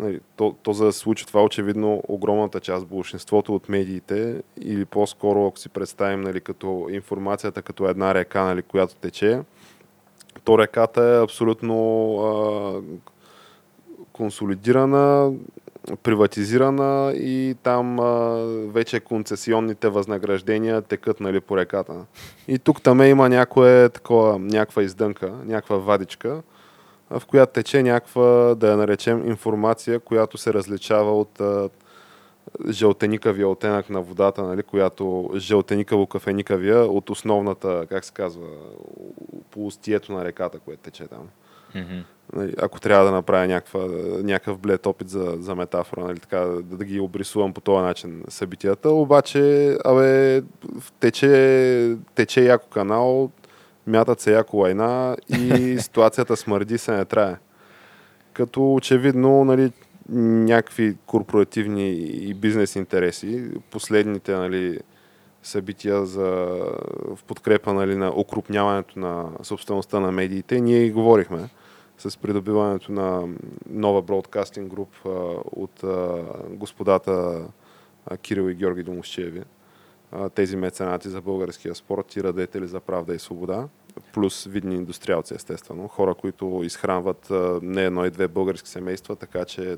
нали, то, то за да се случи това, очевидно огромната част, большинството от медиите, или по-скоро, ако си представим нали, като информацията като една река, нали, която тече, то реката е абсолютно а, консолидирана, приватизирана и там а, вече концесионните възнаграждения текат нали, по реката. И тук там има някое, такова, някаква издънка, някаква вадичка, в която тече някаква, да я наречем, информация, която се различава от а, жълтеникавия оттенък на водата, нали, която жълтеникаво-кафеникавия от основната, как се казва, по устието на реката, което тече там. Нали, ако трябва да направя някаква, някакъв блед опит за, за метафора, нали, така, да, да ги обрисувам по този начин събитията. Обаче, абе, тече, тече яко канал, мятат се яко лайна и ситуацията смърди се не трае. Като очевидно, нали, някакви корпоративни и бизнес интереси, последните, нали, събития за, в подкрепа нали, на окрупняването на собствеността на медиите. Ние и говорихме с придобиването на нова бродкастинг груп а, от а, господата а, Кирил и Георги Домощеви. Тези меценати за българския спорт и радетели за правда и свобода. Плюс видни индустриалци, естествено. Хора, които изхранват не едно и две български семейства, така че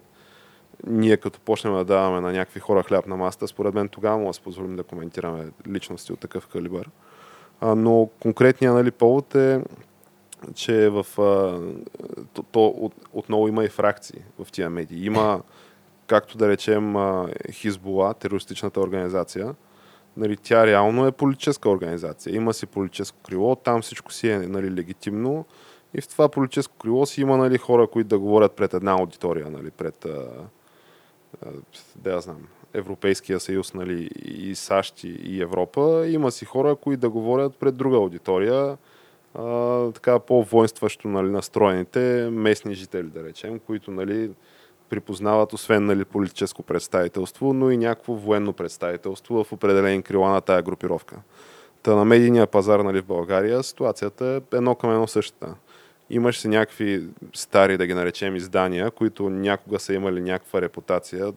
ние като почнем да даваме на някакви хора хляб на масата, според мен тогава му да позволим да коментираме личности от такъв калибър. Но конкретният нали, повод е, че в, то, то от, отново има и фракции в тия медии. Има, както да речем, Хизбола, терористичната организация. Нали, тя реално е политическа организация. Има си политическо крило, там всичко си е нали, легитимно. И в това политическо крило си има нали, хора, които да говорят пред една аудитория, нали, пред, а, а, да я знам, Европейския съюз нали, и САЩ и- Европа. Има си хора, които да говорят пред друга аудитория, а, така по-воинстващо нали, настроените местни жители, да речем, които нали, припознават освен нали, политическо представителство, но и някакво военно представителство в определени крила на тая групировка. Та на медийния пазар нали, в България ситуацията е едно към едно същата. Имаш си някакви стари, да ги наречем, издания, които някога са имали някаква репутация.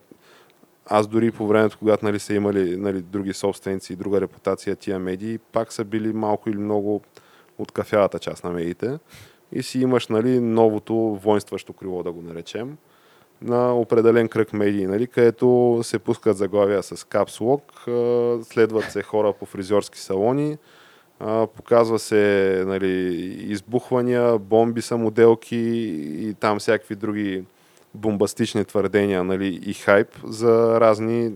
Аз дори по времето, когато нали, са имали нали, други собственици и друга репутация тия медии, пак са били малко или много от кафявата част на медиите. И си имаш нали, новото воинстващо крило, да го наречем, на определен кръг медии, нали, където се пускат заглавия с капслок, следват се хора по фризьорски салони, показва се нали, избухвания, бомби, самоделки и там всякакви други бомбастични твърдения нали, и хайп за разни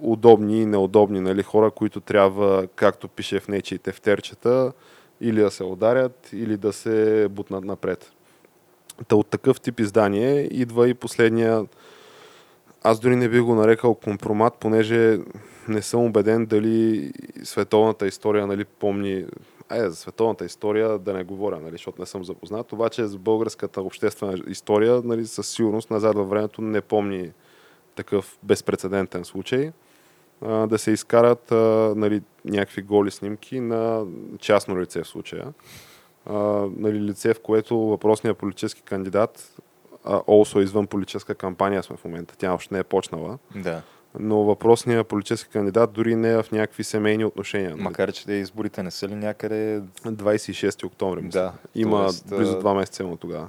удобни и неудобни нали, хора, които трябва, както пише в нечи тефтерчета, или да се ударят, или да се бутнат напред. Та от такъв тип издание идва и последния аз дори не бих го нарекал компромат, понеже не съм убеден дали световната история нали, помни Ай, за световната история да не говоря, нали, защото не съм запознат. Обаче за българската обществена история нали, със сигурност назад във времето не помни такъв безпредседентен случай. А, да се изкарат а, нали, някакви голи снимки на частно лице в случая. А, нали, лице, в което въпросният политически кандидат а, also извън политическа кампания сме в момента. Тя още не е почнала. Да. Но въпросният политически кандидат дори не е в някакви семейни отношения. нали? Макар, че те изборите не са ли някъде... 26 октомври. Да, Има тоест, близо два месеца има тогава.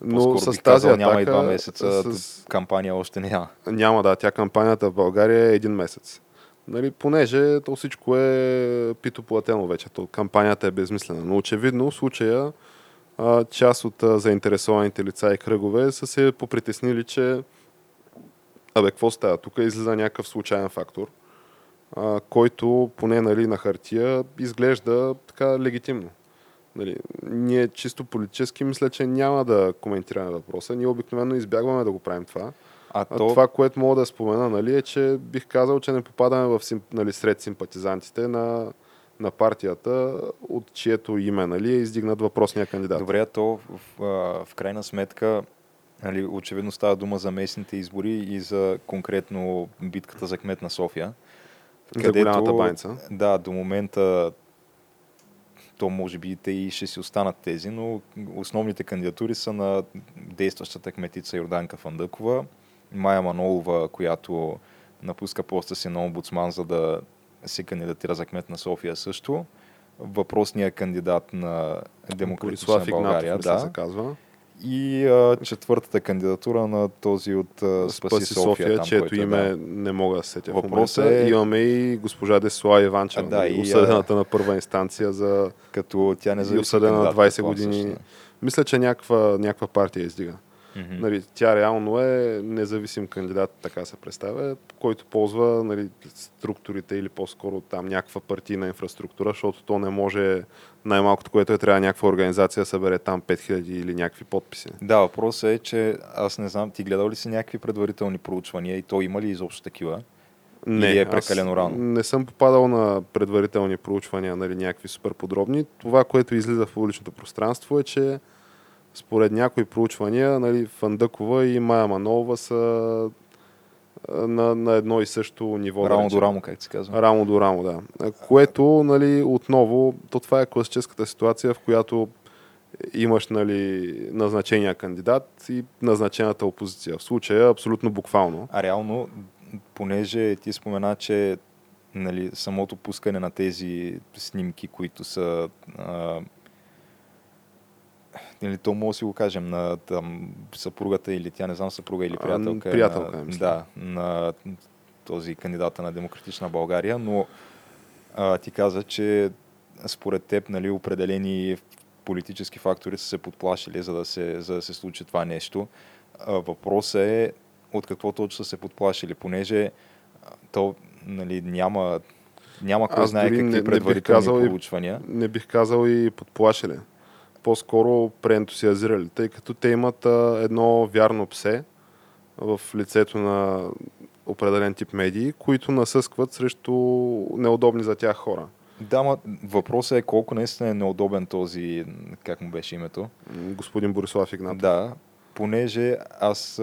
Но с тази казал, атака, няма и два месеца, С... кампания още няма. Няма, да. Тя кампанията в България е един месец. Нали, понеже то всичко е питоплатено вече. То, кампанията е безмислена. Но очевидно в случая част от а, заинтересованите лица и кръгове са се попритеснили, че абе, какво става? Тук излиза някакъв случайен фактор, който поне нали, на хартия изглежда така легитимно. Нали, ние чисто политически мисля, че няма да коментираме въпроса. Ние обикновено избягваме да го правим това. А А то, това, което мога да спомена, нали, е, че бих казал, че не попадаме в, сим- нали, сред симпатизантите на, на партията, от чието име нали, е издигнат въпросния кандидат. добре, а то в, в крайна сметка нали, очевидно става дума за местните избори и за конкретно битката за кмет на София. За голямата баница. Да, до момента то може би те и ще си останат тези, но основните кандидатури са на действащата кметица Йорданка Фандъкова, Майя Манолова, която напуска поста си на омбудсман, за да се кандидатира за кмет на София също. Въпросният кандидат на Демократична България, да. се казва. И а, четвъртата кандидатура на този от а, Спаси, Спаси София, София, там, чието е, име да. не мога да се сетя в Въпросът момента. е- Имаме и госпожа Десла Иванчева, А, да, нали, и, а- осъдената на първа инстанция за... Като тя не И осъдена на кандидат, 20 предполагам, години. също. Мисля, че някаква, някаква партия издига. Мгм. Нали, тя реално е независим кандидат, така се представя, който ползва нали, структурите или по-скоро там някаква партийна инфраструктура, защото то не може най-малкото, което е трябва някаква организация да събере там 5000 или някакви подписи. Да, въпросът е, че аз не знам, ти гледал ли си някакви предварителни проучвания и то има ли изобщо такива? Или е прекалено рано? Не съм попадал на предварителни проучвания, нали, някакви супер подробни. Това, което излиза в публичното пространство е, че според някои проучвания, нали, Фандъкова и Майя Манолова са на, на едно и също ниво. да рамо речем. до рамо, как се казва. Рамо до рамо, да. Което, нали, отново, то това е класическата ситуация, в която имаш нали, назначения кандидат и назначената опозиция. В случая абсолютно буквално. А реално, понеже ти спомена, че нали, самото пускане на тези снимки, които са а, нали, то може да си го кажем на там, съпругата или тя не знам съпруга или А, приятелка, е приятелка на, е, да, на този кандидата на Демократична България, но а, ти каза, че според теб нали, определени политически фактори са се подплашили, за да се, за да се случи това нещо. А, въпросът е от какво точно са се подплашили, понеже то нали, няма, няма кой Аз знае какви не- не бих предварителни казал и- проучвания. не бих казал и подплашили. По-скоро преентусиазирали, тъй като те имат а, едно вярно псе в лицето на определен тип медии, които насъскват срещу неудобни за тях хора. Да, ма въпросът е колко наистина е неудобен този, как му беше името. Господин Борислав Игнатов. Да, понеже аз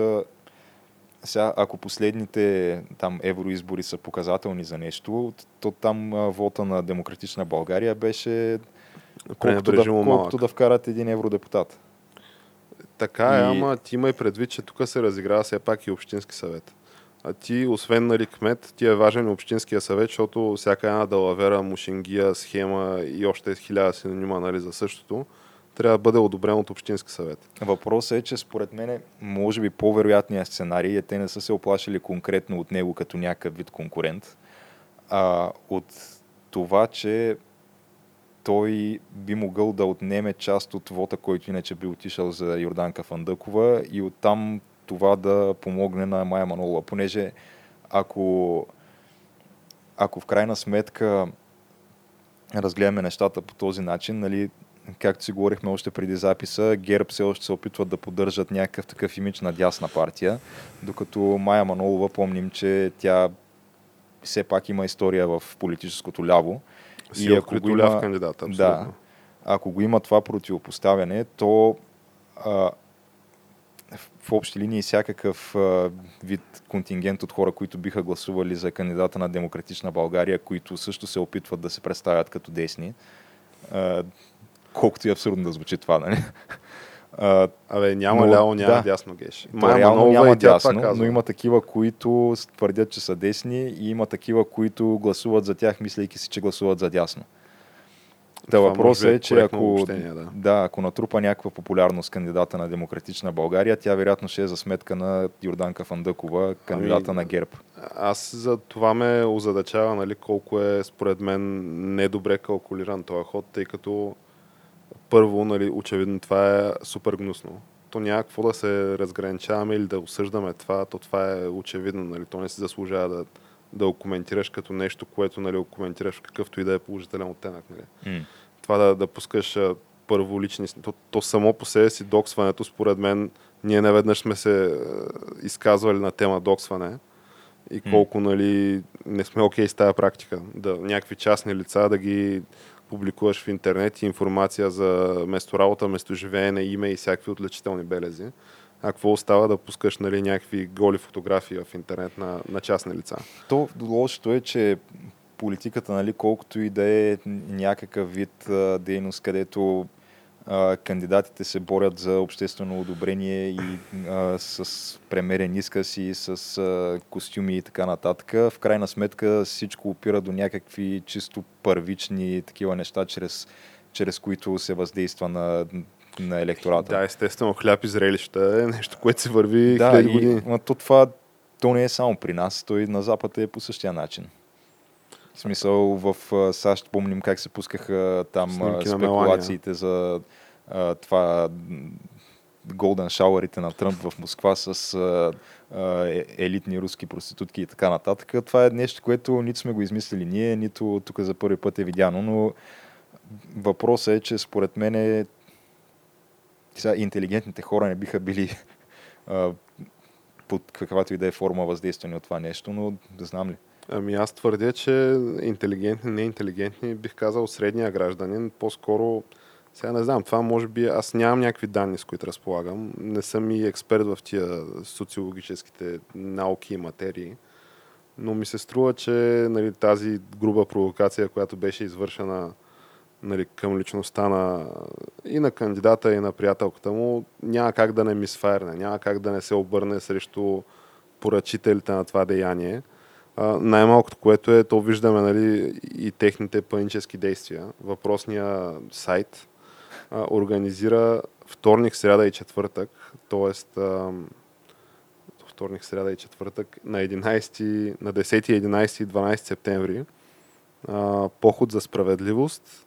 сега, ако последните там евроизбори са показателни за нещо, то там вота на Демократична България беше колкото да, колкото да вкарат един евродепутат. Така е, И- ама ти имай предвид, че тук се разиграва все пак и Общински съвет. А ти, освен нали, кмет, ти е важен и Общинския съвет, защото всяка една далавера, мушингия, схема и още хиляда синонима нали, за същото, трябва да бъде одобрен от Общински съвет. Въпросът е, че според мен, може би по-вероятният сценарий е, те не са се оплашили конкретно от него като някакъв вид конкурент, а от това, че той би могъл да отнеме част от вота, който иначе би отишъл за Йорданка Фандъкова и оттам това да помогне на Майя Манолова, понеже ако, ако в крайна сметка разгледаме нещата по този начин, нали, както си говорихме още преди записа, ГЕРБ все още се опитват да поддържат някакъв такъв имидж на дясна партия, докато Майя Манолова помним, че тя все пак има история в политическото ляво. Си и ако го има, кандидат, абсолютно. Да, ако го има това противопоставяне, то а, в общи линии всякакъв а, вид контингент от хора, които биха гласували за кандидата на Демократична България, които също се опитват да се представят като десни, а, колкото и абсурдно да звучи това, нали? А, Абе, няма но, ляво, няма да, дясно геш. Ма, реално няма дясно, но има такива, които твърдят, че са десни и има такива, които гласуват за тях, мислейки си, че гласуват за дясно. Та въпросът е, е, че ако, да. да, ако натрупа някаква популярност кандидата на Демократична България, тя вероятно ще е за сметка на Йорданка Фандъкова, кандидата ами, на ГЕРБ. Аз за това ме озадачава, нали, колко е според мен недобре калкулиран този ход, тъй като първо, нали, очевидно това е супер гнусно. То няма какво да се разграничаваме или да осъждаме това, то това е очевидно, нали, то не се заслужава да, да го коментираш като нещо, което нали, коментираш в какъвто и да е положителен оттенък. Нали. Mm. Това да, да пускаш първо лични... То, то само по себе си доксването, според мен, ние неведнъж сме се изказвали на тема доксване и колко mm. нали, не сме окей okay с тази практика. Да, някакви частни лица да ги публикуваш в интернет информация за месторабота, местоживеене, име и всякакви отличителни белези. А какво остава да пускаш нали, някакви голи фотографии в интернет на, на частни лица? То лошото е, че политиката, нали, колкото и да е някакъв вид а, дейност, където а, кандидатите се борят за обществено одобрение и а, с премерен изказ и с а, костюми и така нататък. В крайна сметка всичко опира до някакви чисто първични такива неща, чрез, чрез които се въздейства на, на електората. Да, естествено, хляб и зрелища е нещо, което се върви да, хиляди години. Да, то това то не е само при нас, той на Запад е по същия начин. В смисъл в САЩ помним как се пускаха там Снимки спекулациите за а, това голден шауърите на Тръмп в Москва с а, а, е, елитни руски проститутки и така нататък. Това е нещо, което нито сме го измислили ние, нито тук за първи път е видяно, но въпросът е, че според мен е, сега, интелигентните хора не биха били а, под каквато и да е форма въздействани от това нещо, но да знам ли. Ами аз твърдя, че интелигентни, неинтелигентни, бих казал средния гражданин, по-скоро сега не знам, това може би, аз нямам някакви данни, с които разполагам. Не съм и експерт в тия социологическите науки и материи. Но ми се струва, че нали, тази груба провокация, която беше извършена нали, към личността на, и на кандидата, и на приятелката му, няма как да не мисфайрне, няма как да не се обърне срещу поръчителите на това деяние. Най-малкото, което е, то виждаме нали, и техните панически действия. Въпросния сайт, а, организира вторник, сряда и четвъртък, т.е. вторник, сряда и четвъртък на, 11, на 10, 11 и 12 септември а, поход за справедливост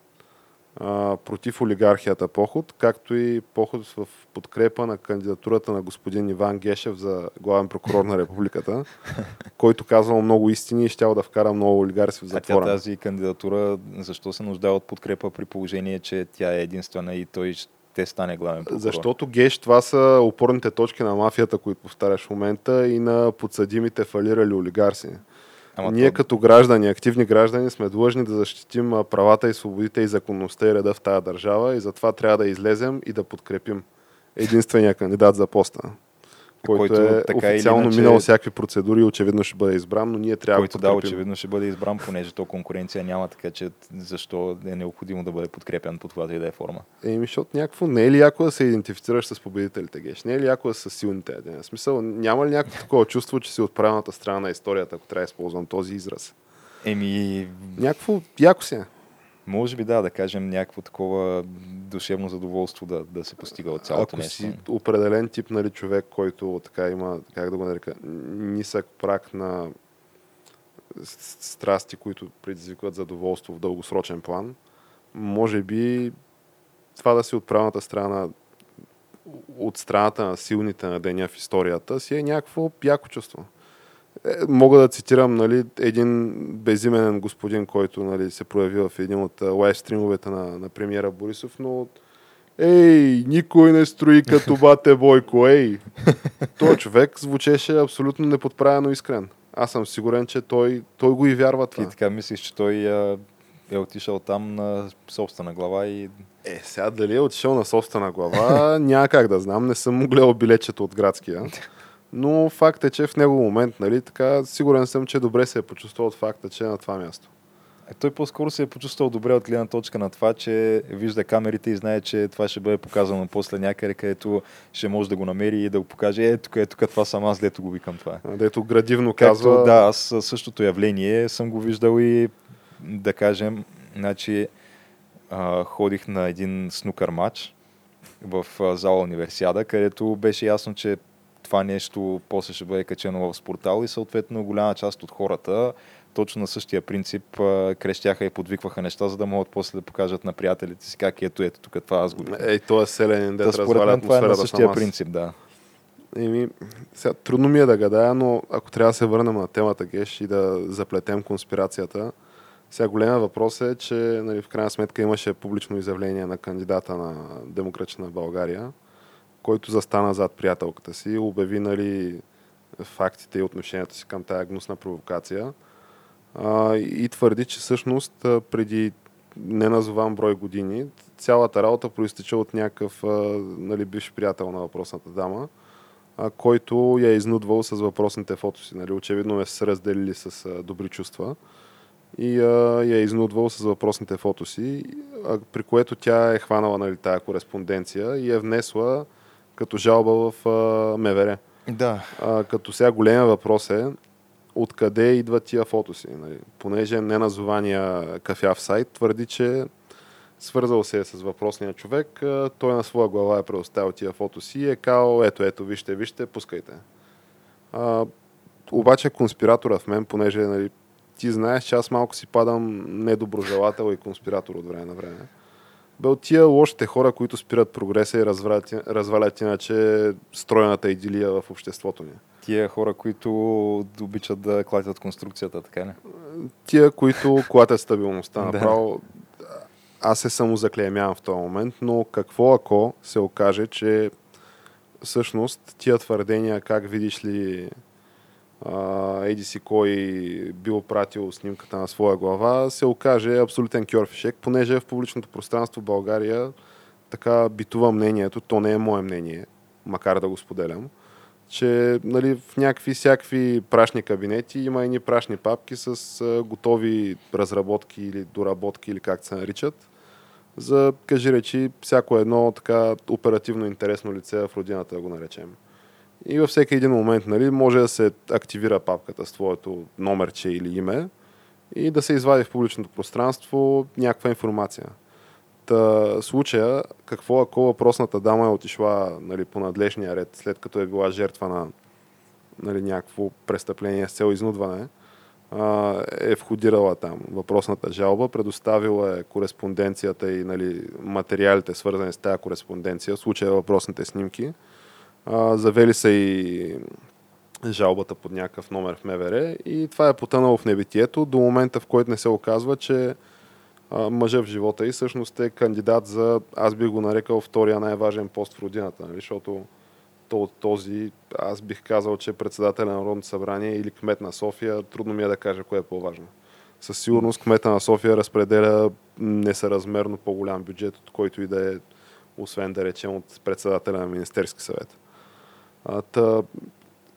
а, против олигархията поход, както и поход в подкрепа на кандидатурата на господин Иван Гешев за главен прокурор на републиката, който казвал много истини и щял да вкара много олигарси в затвора. А тя тази кандидатура защо се нуждае от подкрепа при положение, че тя е единствена и той ще стане главен прокурор? Защото Геш това са опорните точки на мафията, които повтаряш в момента и на подсъдимите фалирали олигарси. Ама Ние то... като граждани, активни граждани, сме длъжни да защитим правата и свободите и законността и реда в тази държава и затова трябва да излезем и да подкрепим единствения кандидат за поста който, който е така официално иначе... минал всякакви процедури и очевидно ще бъде избран, но ние трябва който, да, очевидно ще бъде избран, понеже то конкуренция няма, така че защо е необходимо да бъде подкрепен под това и да е форма. Еми, защото някакво не е ли яко да се идентифицираш с победителите, Геш? Не е ли яко да са силните? В смисъл, няма ли някакво такова чувство, че си от правилната страна на историята, ако трябва да използвам този израз? Еми... Някакво яко си е. Може би да, да кажем някакво такова душевно задоволство да, да се постига от цялото Ако нещо. си определен тип нали, човек, който така има, как да го нарека, нисък прак на страсти, които предизвикват задоволство в дългосрочен план, може би това да си отправната страна от страната на силните на деня в историята си е някакво яко чувство. Е, мога да цитирам нали, един безименен господин, който нали, се прояви в един от лайв стримовете на, на премиера Борисов, но Ей, никой не строи като бате Бойко, ей! Той човек звучеше абсолютно неподправено искрен. Аз съм сигурен, че той, той го и вярва това. Ти така мислиш, че той а, е отишъл там на собствена глава и... Е, сега дали е отишъл на собствена глава, няма как да знам. Не съм му гледал билечето от градския. Но факт е, че в него момент, нали, така, сигурен съм, че добре се е почувствал от факта, че е на това място. Е, той по-скоро се е почувствал добре от гледна точка на това, че вижда камерите и знае, че това ще бъде показано после някъде, където ще може да го намери и да го покаже. Е, тук, е, тук това съм аз, дето го викам това. Дето градивно казва. Както, да, аз същото явление съм го виждал и да кажем, значи а, ходих на един снукър матч в а, зала Универсиада, където беше ясно, че това нещо после ще бъде качено в спортал и съответно голяма част от хората точно на същия принцип крещяха и подвикваха неща, за да могат после да покажат на приятелите си как ето, ето тук това аз го Ей, то е селен, да според мен това е на същия принцип, да. Еми, сега, трудно ми е да гадая, но ако трябва да се върнем на темата Геш и да заплетем конспирацията, сега големия въпрос е, че нали, в крайна сметка имаше публично изявление на кандидата на Демократична България, който застана зад приятелката си, обяви нали, фактите и отношението си към тая гнусна провокация а, и твърди, че всъщност преди неназован брой години цялата работа проистича от някакъв нали, бивш приятел на въпросната дама, а, който я е изнудвал с въпросните фотоси. Нали. Очевидно е се разделили с а, добри чувства и а, я е изнудвал с въпросните фотоси, а, при което тя е хванала нали, тая кореспонденция и е внесла като жалба в а, МВР. Да. А, като сега големия въпрос е откъде идват тия фотоси. Нали? Понеже неназования кафяв сайт твърди, че свързал се е с въпросния човек, той на своя глава е предоставил тия фотоси и е казал, ето, ето, вижте, вижте, пускайте. А, обаче конспиратора в мен, понеже нали, ти знаеш, че аз малко си падам недоброжелател и конспиратор от време на време. Бе от тия лошите хора, които спират прогреса и развалят, развалят иначе стройната идилия в обществото ни. Тия хора, които обичат да клатят конструкцията, така не? Тия, които клатят стабилността. Направо, аз се самозаклеймявам в този момент, но какво ако се окаже, че всъщност тия твърдения, как видиш ли еди си кой бил пратил снимката на своя глава, се окаже абсолютен кьорфишек, понеже в публичното пространство в България така битува мнението, то не е мое мнение, макар да го споделям, че нали, в някакви всякакви прашни кабинети има едни прашни папки с готови разработки или доработки или как се наричат, за, кажи речи, всяко едно така оперативно интересно лице в родината, да го наречем. И във всеки един момент нали, може да се активира папката с твоето номерче или име и да се извади в публичното пространство някаква информация. Та, случая, какво ако въпросната дама е отишла нали, по надлежния ред, след като е била жертва на нали, някакво престъпление с цел изнудване, е входирала там въпросната жалба, предоставила е кореспонденцията и нали, материалите, свързани с тази кореспонденция, в случая въпросните снимки, завели са и жалбата под някакъв номер в МВР и това е потънало в небитието до момента, в който не се оказва, че мъжа в живота и всъщност е кандидат за, аз би го нарекал, втория най-важен пост в родината, нали? защото то, този, аз бих казал, че председател на Народното събрание или кмет на София, трудно ми е да кажа кое е по-важно. Със сигурност кмета на София разпределя несъразмерно по-голям бюджет, от който и да е, освен да речем от председателя на Министерски съвет. А, та,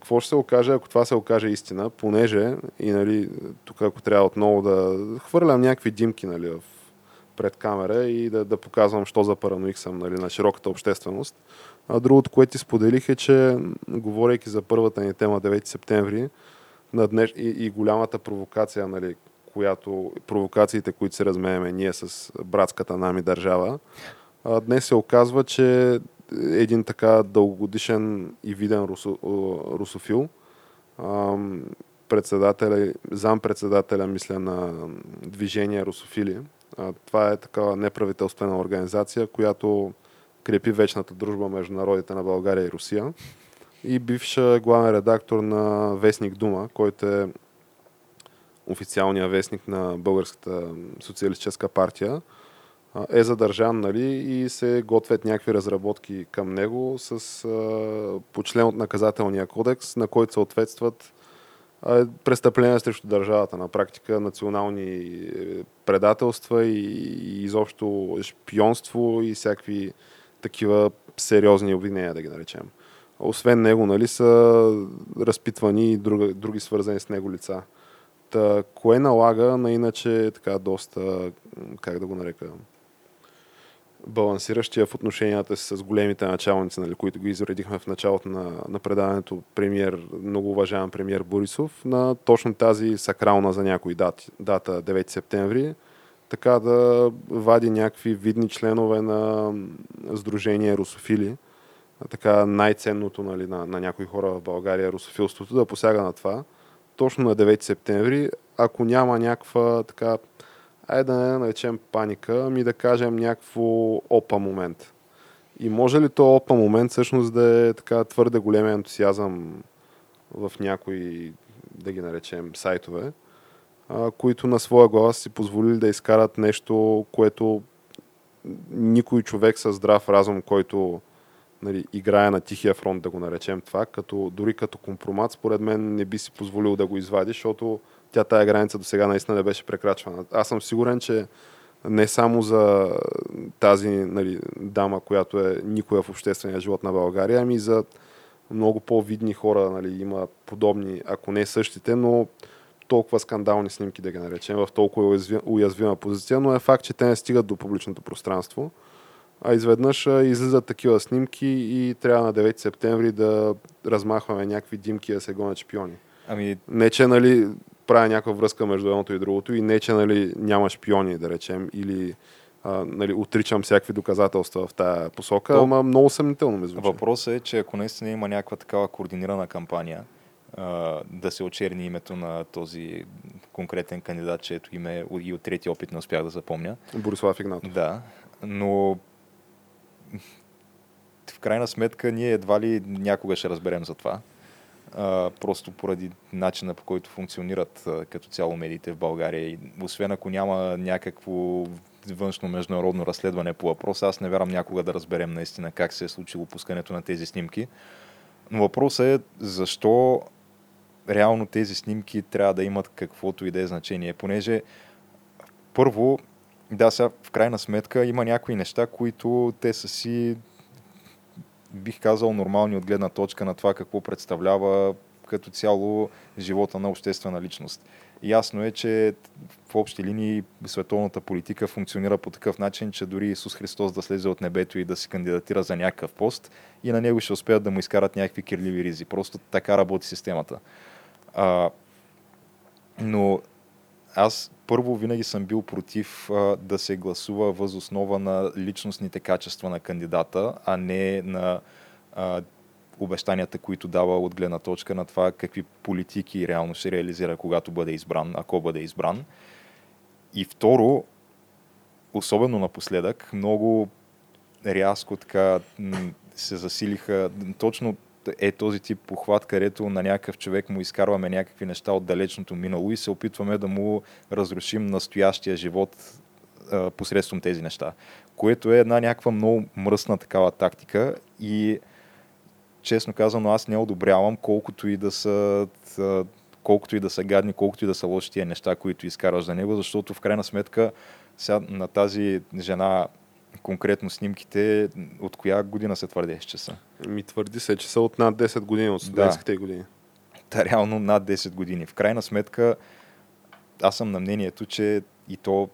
какво ще се окаже, ако това се окаже истина, понеже, и нали, тук ако трябва отново да хвърлям някакви димки нали, в, пред камера и да, да показвам, що за параноик съм нали, на широката общественост. А другото, което ти споделих е, че говорейки за първата ни тема 9 септември на днеш, и, и голямата провокация, нали, която, провокациите, които се размееме ние с братската нами държава, а, днес се оказва, че един така дългогодишен и виден русо, русофил, председателя, зам председателя, мисля, на движение Русофили, това е такава неправителствена организация, която крепи вечната дружба между народите на България и Русия. И бивш главен редактор на Вестник Дума, който е официалния вестник на Българската социалистическа партия, е задържан нали, и се готвят някакви разработки към него с по член от наказателния кодекс, на който съответстват престъпления срещу държавата. На практика национални е, предателства и, и изобщо шпионство и всякакви такива сериозни обвинения, да ги наречем. Освен него, нали, са разпитвани и други, други свързани с него лица. Та, кое налага на иначе така доста, как да го нарека, балансиращия в отношенията си с големите началници, нали, които го изредихме в началото на, на предаването премьер, много уважаван премьер Борисов, на точно тази сакрална за някои дати, дата 9 септември, така да вади някакви видни членове на Сдружение Русофили, така най-ценното нали, на, на някои хора в България, русофилството, да посяга на това. Точно на 9 септември, ако няма някаква така айде да не наречем паника, ами да кажем някакво опа момент. И може ли то опа момент всъщност да е така твърде голям ентусиазъм в някои, да ги наречем, сайтове, а, които на своя глава си позволили да изкарат нещо, което никой човек със здрав разум, който нали, играе на тихия фронт, да го наречем това, като, дори като компромат, според мен не би си позволил да го извади, защото тя тая граница до сега наистина не беше прекрачвана. Аз съм сигурен, че не само за тази нали, дама, която е никоя в обществения живот на България, ами за много по-видни хора нали, има подобни, ако не същите, но толкова скандални снимки, да ги наречем, в толкова уязвима позиция, но е факт, че те не стигат до публичното пространство. А изведнъж излизат такива снимки и трябва на 9 септември да размахваме някакви димки да се гонят шпиони. Ами... Не, че нали, правя някаква връзка между едното и другото и не, че нали, няма шпиони, да речем, или а, нали, отричам всякакви доказателства в тази посока, То... ама много съмнително ме звучи. Въпросът е, че ако наистина има някаква такава координирана кампания, а, да се очерни името на този конкретен кандидат, чието име и от трети опит не успях да запомня. Борислав Игнатов. Да, но в крайна сметка ние едва ли някога ще разберем за това а, просто поради начина по който функционират а, като цяло медиите в България. И, освен ако няма някакво външно международно разследване по въпроса, аз не вярвам някога да разберем наистина как се е случило пускането на тези снимки. Но въпросът е защо реално тези снимки трябва да имат каквото и да е значение, понеже първо, да, сега в крайна сметка има някои неща, които те са си бих казал, нормални от гледна точка на това какво представлява като цяло живота на обществена личност. Ясно е, че в общи линии световната политика функционира по такъв начин, че дори Исус Христос да слезе от небето и да се кандидатира за някакъв пост и на него ще успеят да му изкарат някакви кирливи ризи. Просто така работи системата. А, но аз първо винаги съм бил против а, да се гласува възоснова на личностните качества на кандидата, а не на а, обещанията, които дава от гледна точка на това какви политики реално ще реализира, когато бъде избран, ако бъде избран. И второ, особено напоследък, много рязко така се засилиха точно е този тип похват, където на някакъв човек му изкарваме някакви неща от далечното минало и се опитваме да му разрушим настоящия живот а, посредством тези неща. Което е една някаква много мръсна такава тактика и честно казано аз не одобрявам колкото и да са колкото и да са гадни, колкото и да са лоши тия неща, които изкарваш за него, защото в крайна сметка сега на тази жена конкретно снимките, от коя година се твърди, че са? Ми твърди се, че са от над 10 години, от студентските да. години. Та реално над 10 години. В крайна сметка, аз съм на мнението, че и то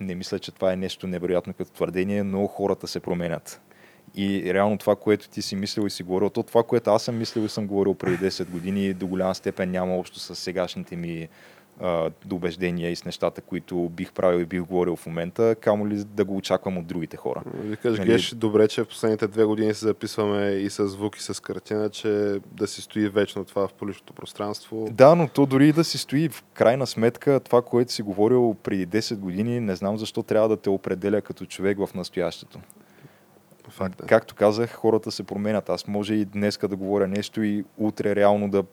не мисля, че това е нещо невероятно като твърдение, но хората се променят. И реално това, което ти си мислил и си говорил, то това, което аз съм мислил и съм говорил преди 10 години, до голяма степен няма общо с сегашните ми а, убеждения и с нещата, които бих правил и бих говорил в момента, камо ли да го очаквам от другите хора. Викаш, нали... Геш, добре, че в последните две години се записваме и с звук и с картина, че да си стои вечно това в публичното пространство. Да, но то дори да си стои в крайна сметка това, което си говорил преди 10 години, не знам защо трябва да те определя като човек в настоящето. Факт е. Както казах, хората се променят. Аз може и днеска да говоря нещо и утре реално да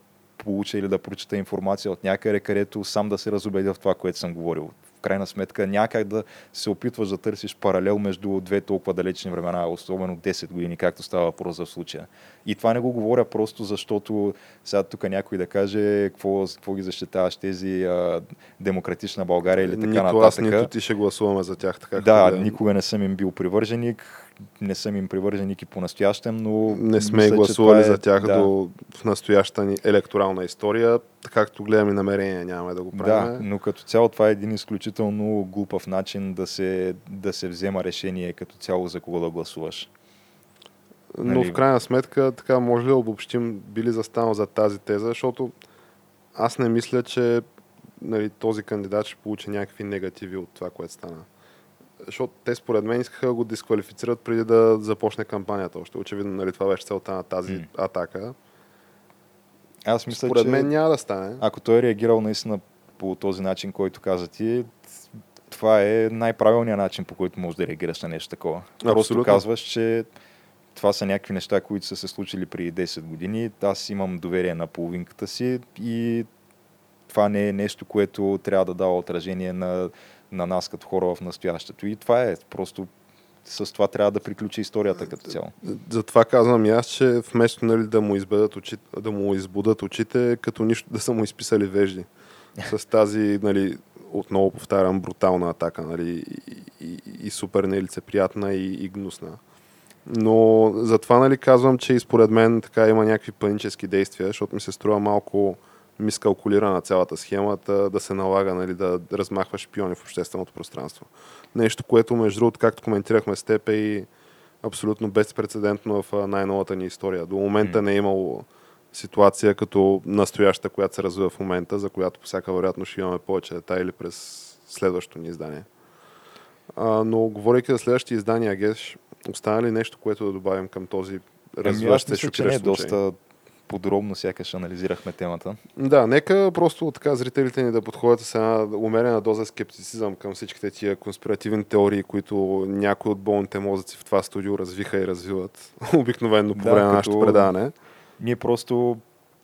получа или да прочета информация от някъде, където сам да се разобедя в това, което съм говорил. В крайна сметка някак да се опитваш да търсиш паралел между две толкова далечни времена, особено 10 години, както става въпрос за случая. И това не го говоря просто защото сега тук някой да каже какво, какво ги защитаваш тези а, демократична България или така нито нататък. Аз, нито ти ще гласуваме за тях. Така, да, да, никога не съм им бил привърженик не съм им привърженик и по-настоящем, но... Не сме мисля, гласували е, за тях да. до, в настоящата ни електорална история. Както гледаме намерения, нямаме да го правим. Да, но като цяло това е един изключително глупав начин да се, да се взема решение като цяло за кого да гласуваш. Но Нали? в крайна сметка, така може ли да обобщим, били застанал за тази теза, защото аз не мисля, че нали, този кандидат ще получи някакви негативи от това, което стана. Защото те според мен искаха да го дисквалифицират преди да започне кампанията още. Очевидно, нали, това беше целта на тази М. атака. Аз мисля, Според че мен няма да стане. ако той е реагирал наистина по този начин, който каза ти, това е най-правилният начин, по който можеш да реагираш на нещо такова. Просто Абсолютно. казваш, че това са някакви неща, които са се случили преди 10 години. Аз имам доверие на половинката си и това не е нещо, което трябва да дава отражение на, на нас като хора в настоящето. И това е просто с това трябва да приключи историята като цяло. Затова казвам и аз, че вместо нали, да, му избедат очи, да му избудат очите, като нищо да са му изписали вежди. С тази, нали, отново повтарям, брутална атака, нали, и, и, и супер нелицеприятна и, и гнусна. Но затова нали, казвам, че и според мен така има някакви панически действия, защото ми се струва малко мискалкулирана цялата схемата да се налага нали, да размахва шпиони в общественото пространство. Нещо, което между другото, както коментирахме с теб, е и абсолютно безпредседентно в най-новата ни история. До момента не е имало ситуация като настояща, която се развива в момента, за която по всяка вероятност ще имаме повече детайли през следващото ни издание. А, но говорейки за следващите издания, Геш, остана ли нещо, което да добавим към този аз развиващ се не шокиращ случай? доста подробно сякаш анализирахме темата. Да, нека просто така зрителите ни да подходят с една умерена доза скептицизъм към всичките тия конспиративни теории, които някои от болните мозъци в това студио развиха и развиват обикновено по Да, време на нашето предаване. Ние просто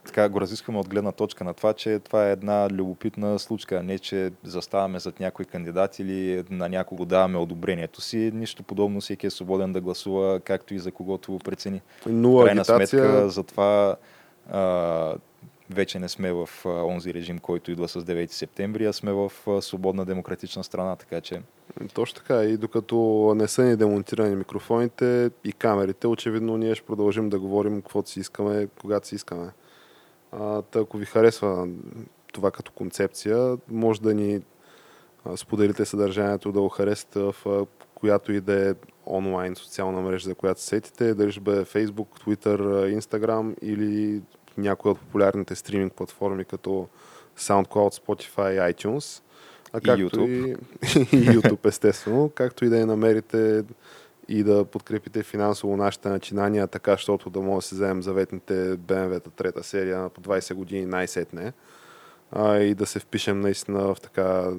така го разискваме от гледна точка на това, че това е една любопитна случка, не че заставаме зад някой кандидат или на някого даваме одобрението си. Нищо подобно, всеки е свободен да гласува както и за когото прецени. Нула крайна агитация. сметка, затова а, вече не сме в а, онзи режим, който идва с 9 септември, а сме в а, свободна демократична страна, така че Точно така. И докато не са ни демонтирани микрофоните и камерите, очевидно ние ще продължим да говорим каквото си искаме, когато си искаме. А, ако ви харесва това като концепция, може да ни споделите съдържанието, да го харесате в която и да е онлайн социална мрежа, за която се сетите, дали ще бъде Facebook, Twitter, Instagram или някои от популярните стриминг платформи, като SoundCloud, Spotify, iTunes. А И YouTube. И, и YouTube, естествено. Както и да я намерите и да подкрепите финансово нашите начинания, така, защото да може да си вземем заветните BMW-та трета серия по 20 години най-сетне. А, и да се впишем наистина в така...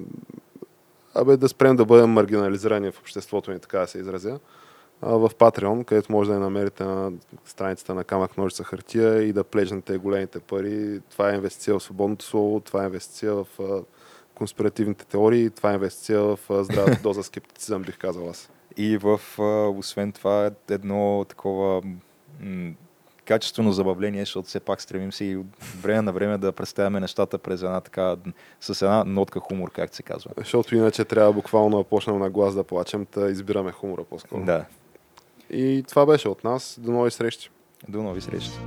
Абе, да спрем да бъдем маргинализирани в обществото ни, така да се изразя. В Patreon, където може да я намерите на страницата на Камък Ножица хартия и да плежнете големите пари. Това е инвестиция в свободното слово, това е инвестиция в конспиративните теории, това е инвестиция в здравата доза скептицизъм, бих казал аз. И в, освен това, едно такова м- качествено забавление, защото все пак стремим се и от време на време да представяме нещата през една така, с една нотка хумор, как се казва. Защото иначе трябва буквално да почнем на глас да плачем, да избираме хумора по-скоро. Да. И това беше от нас. До нови срещи. До нови срещи.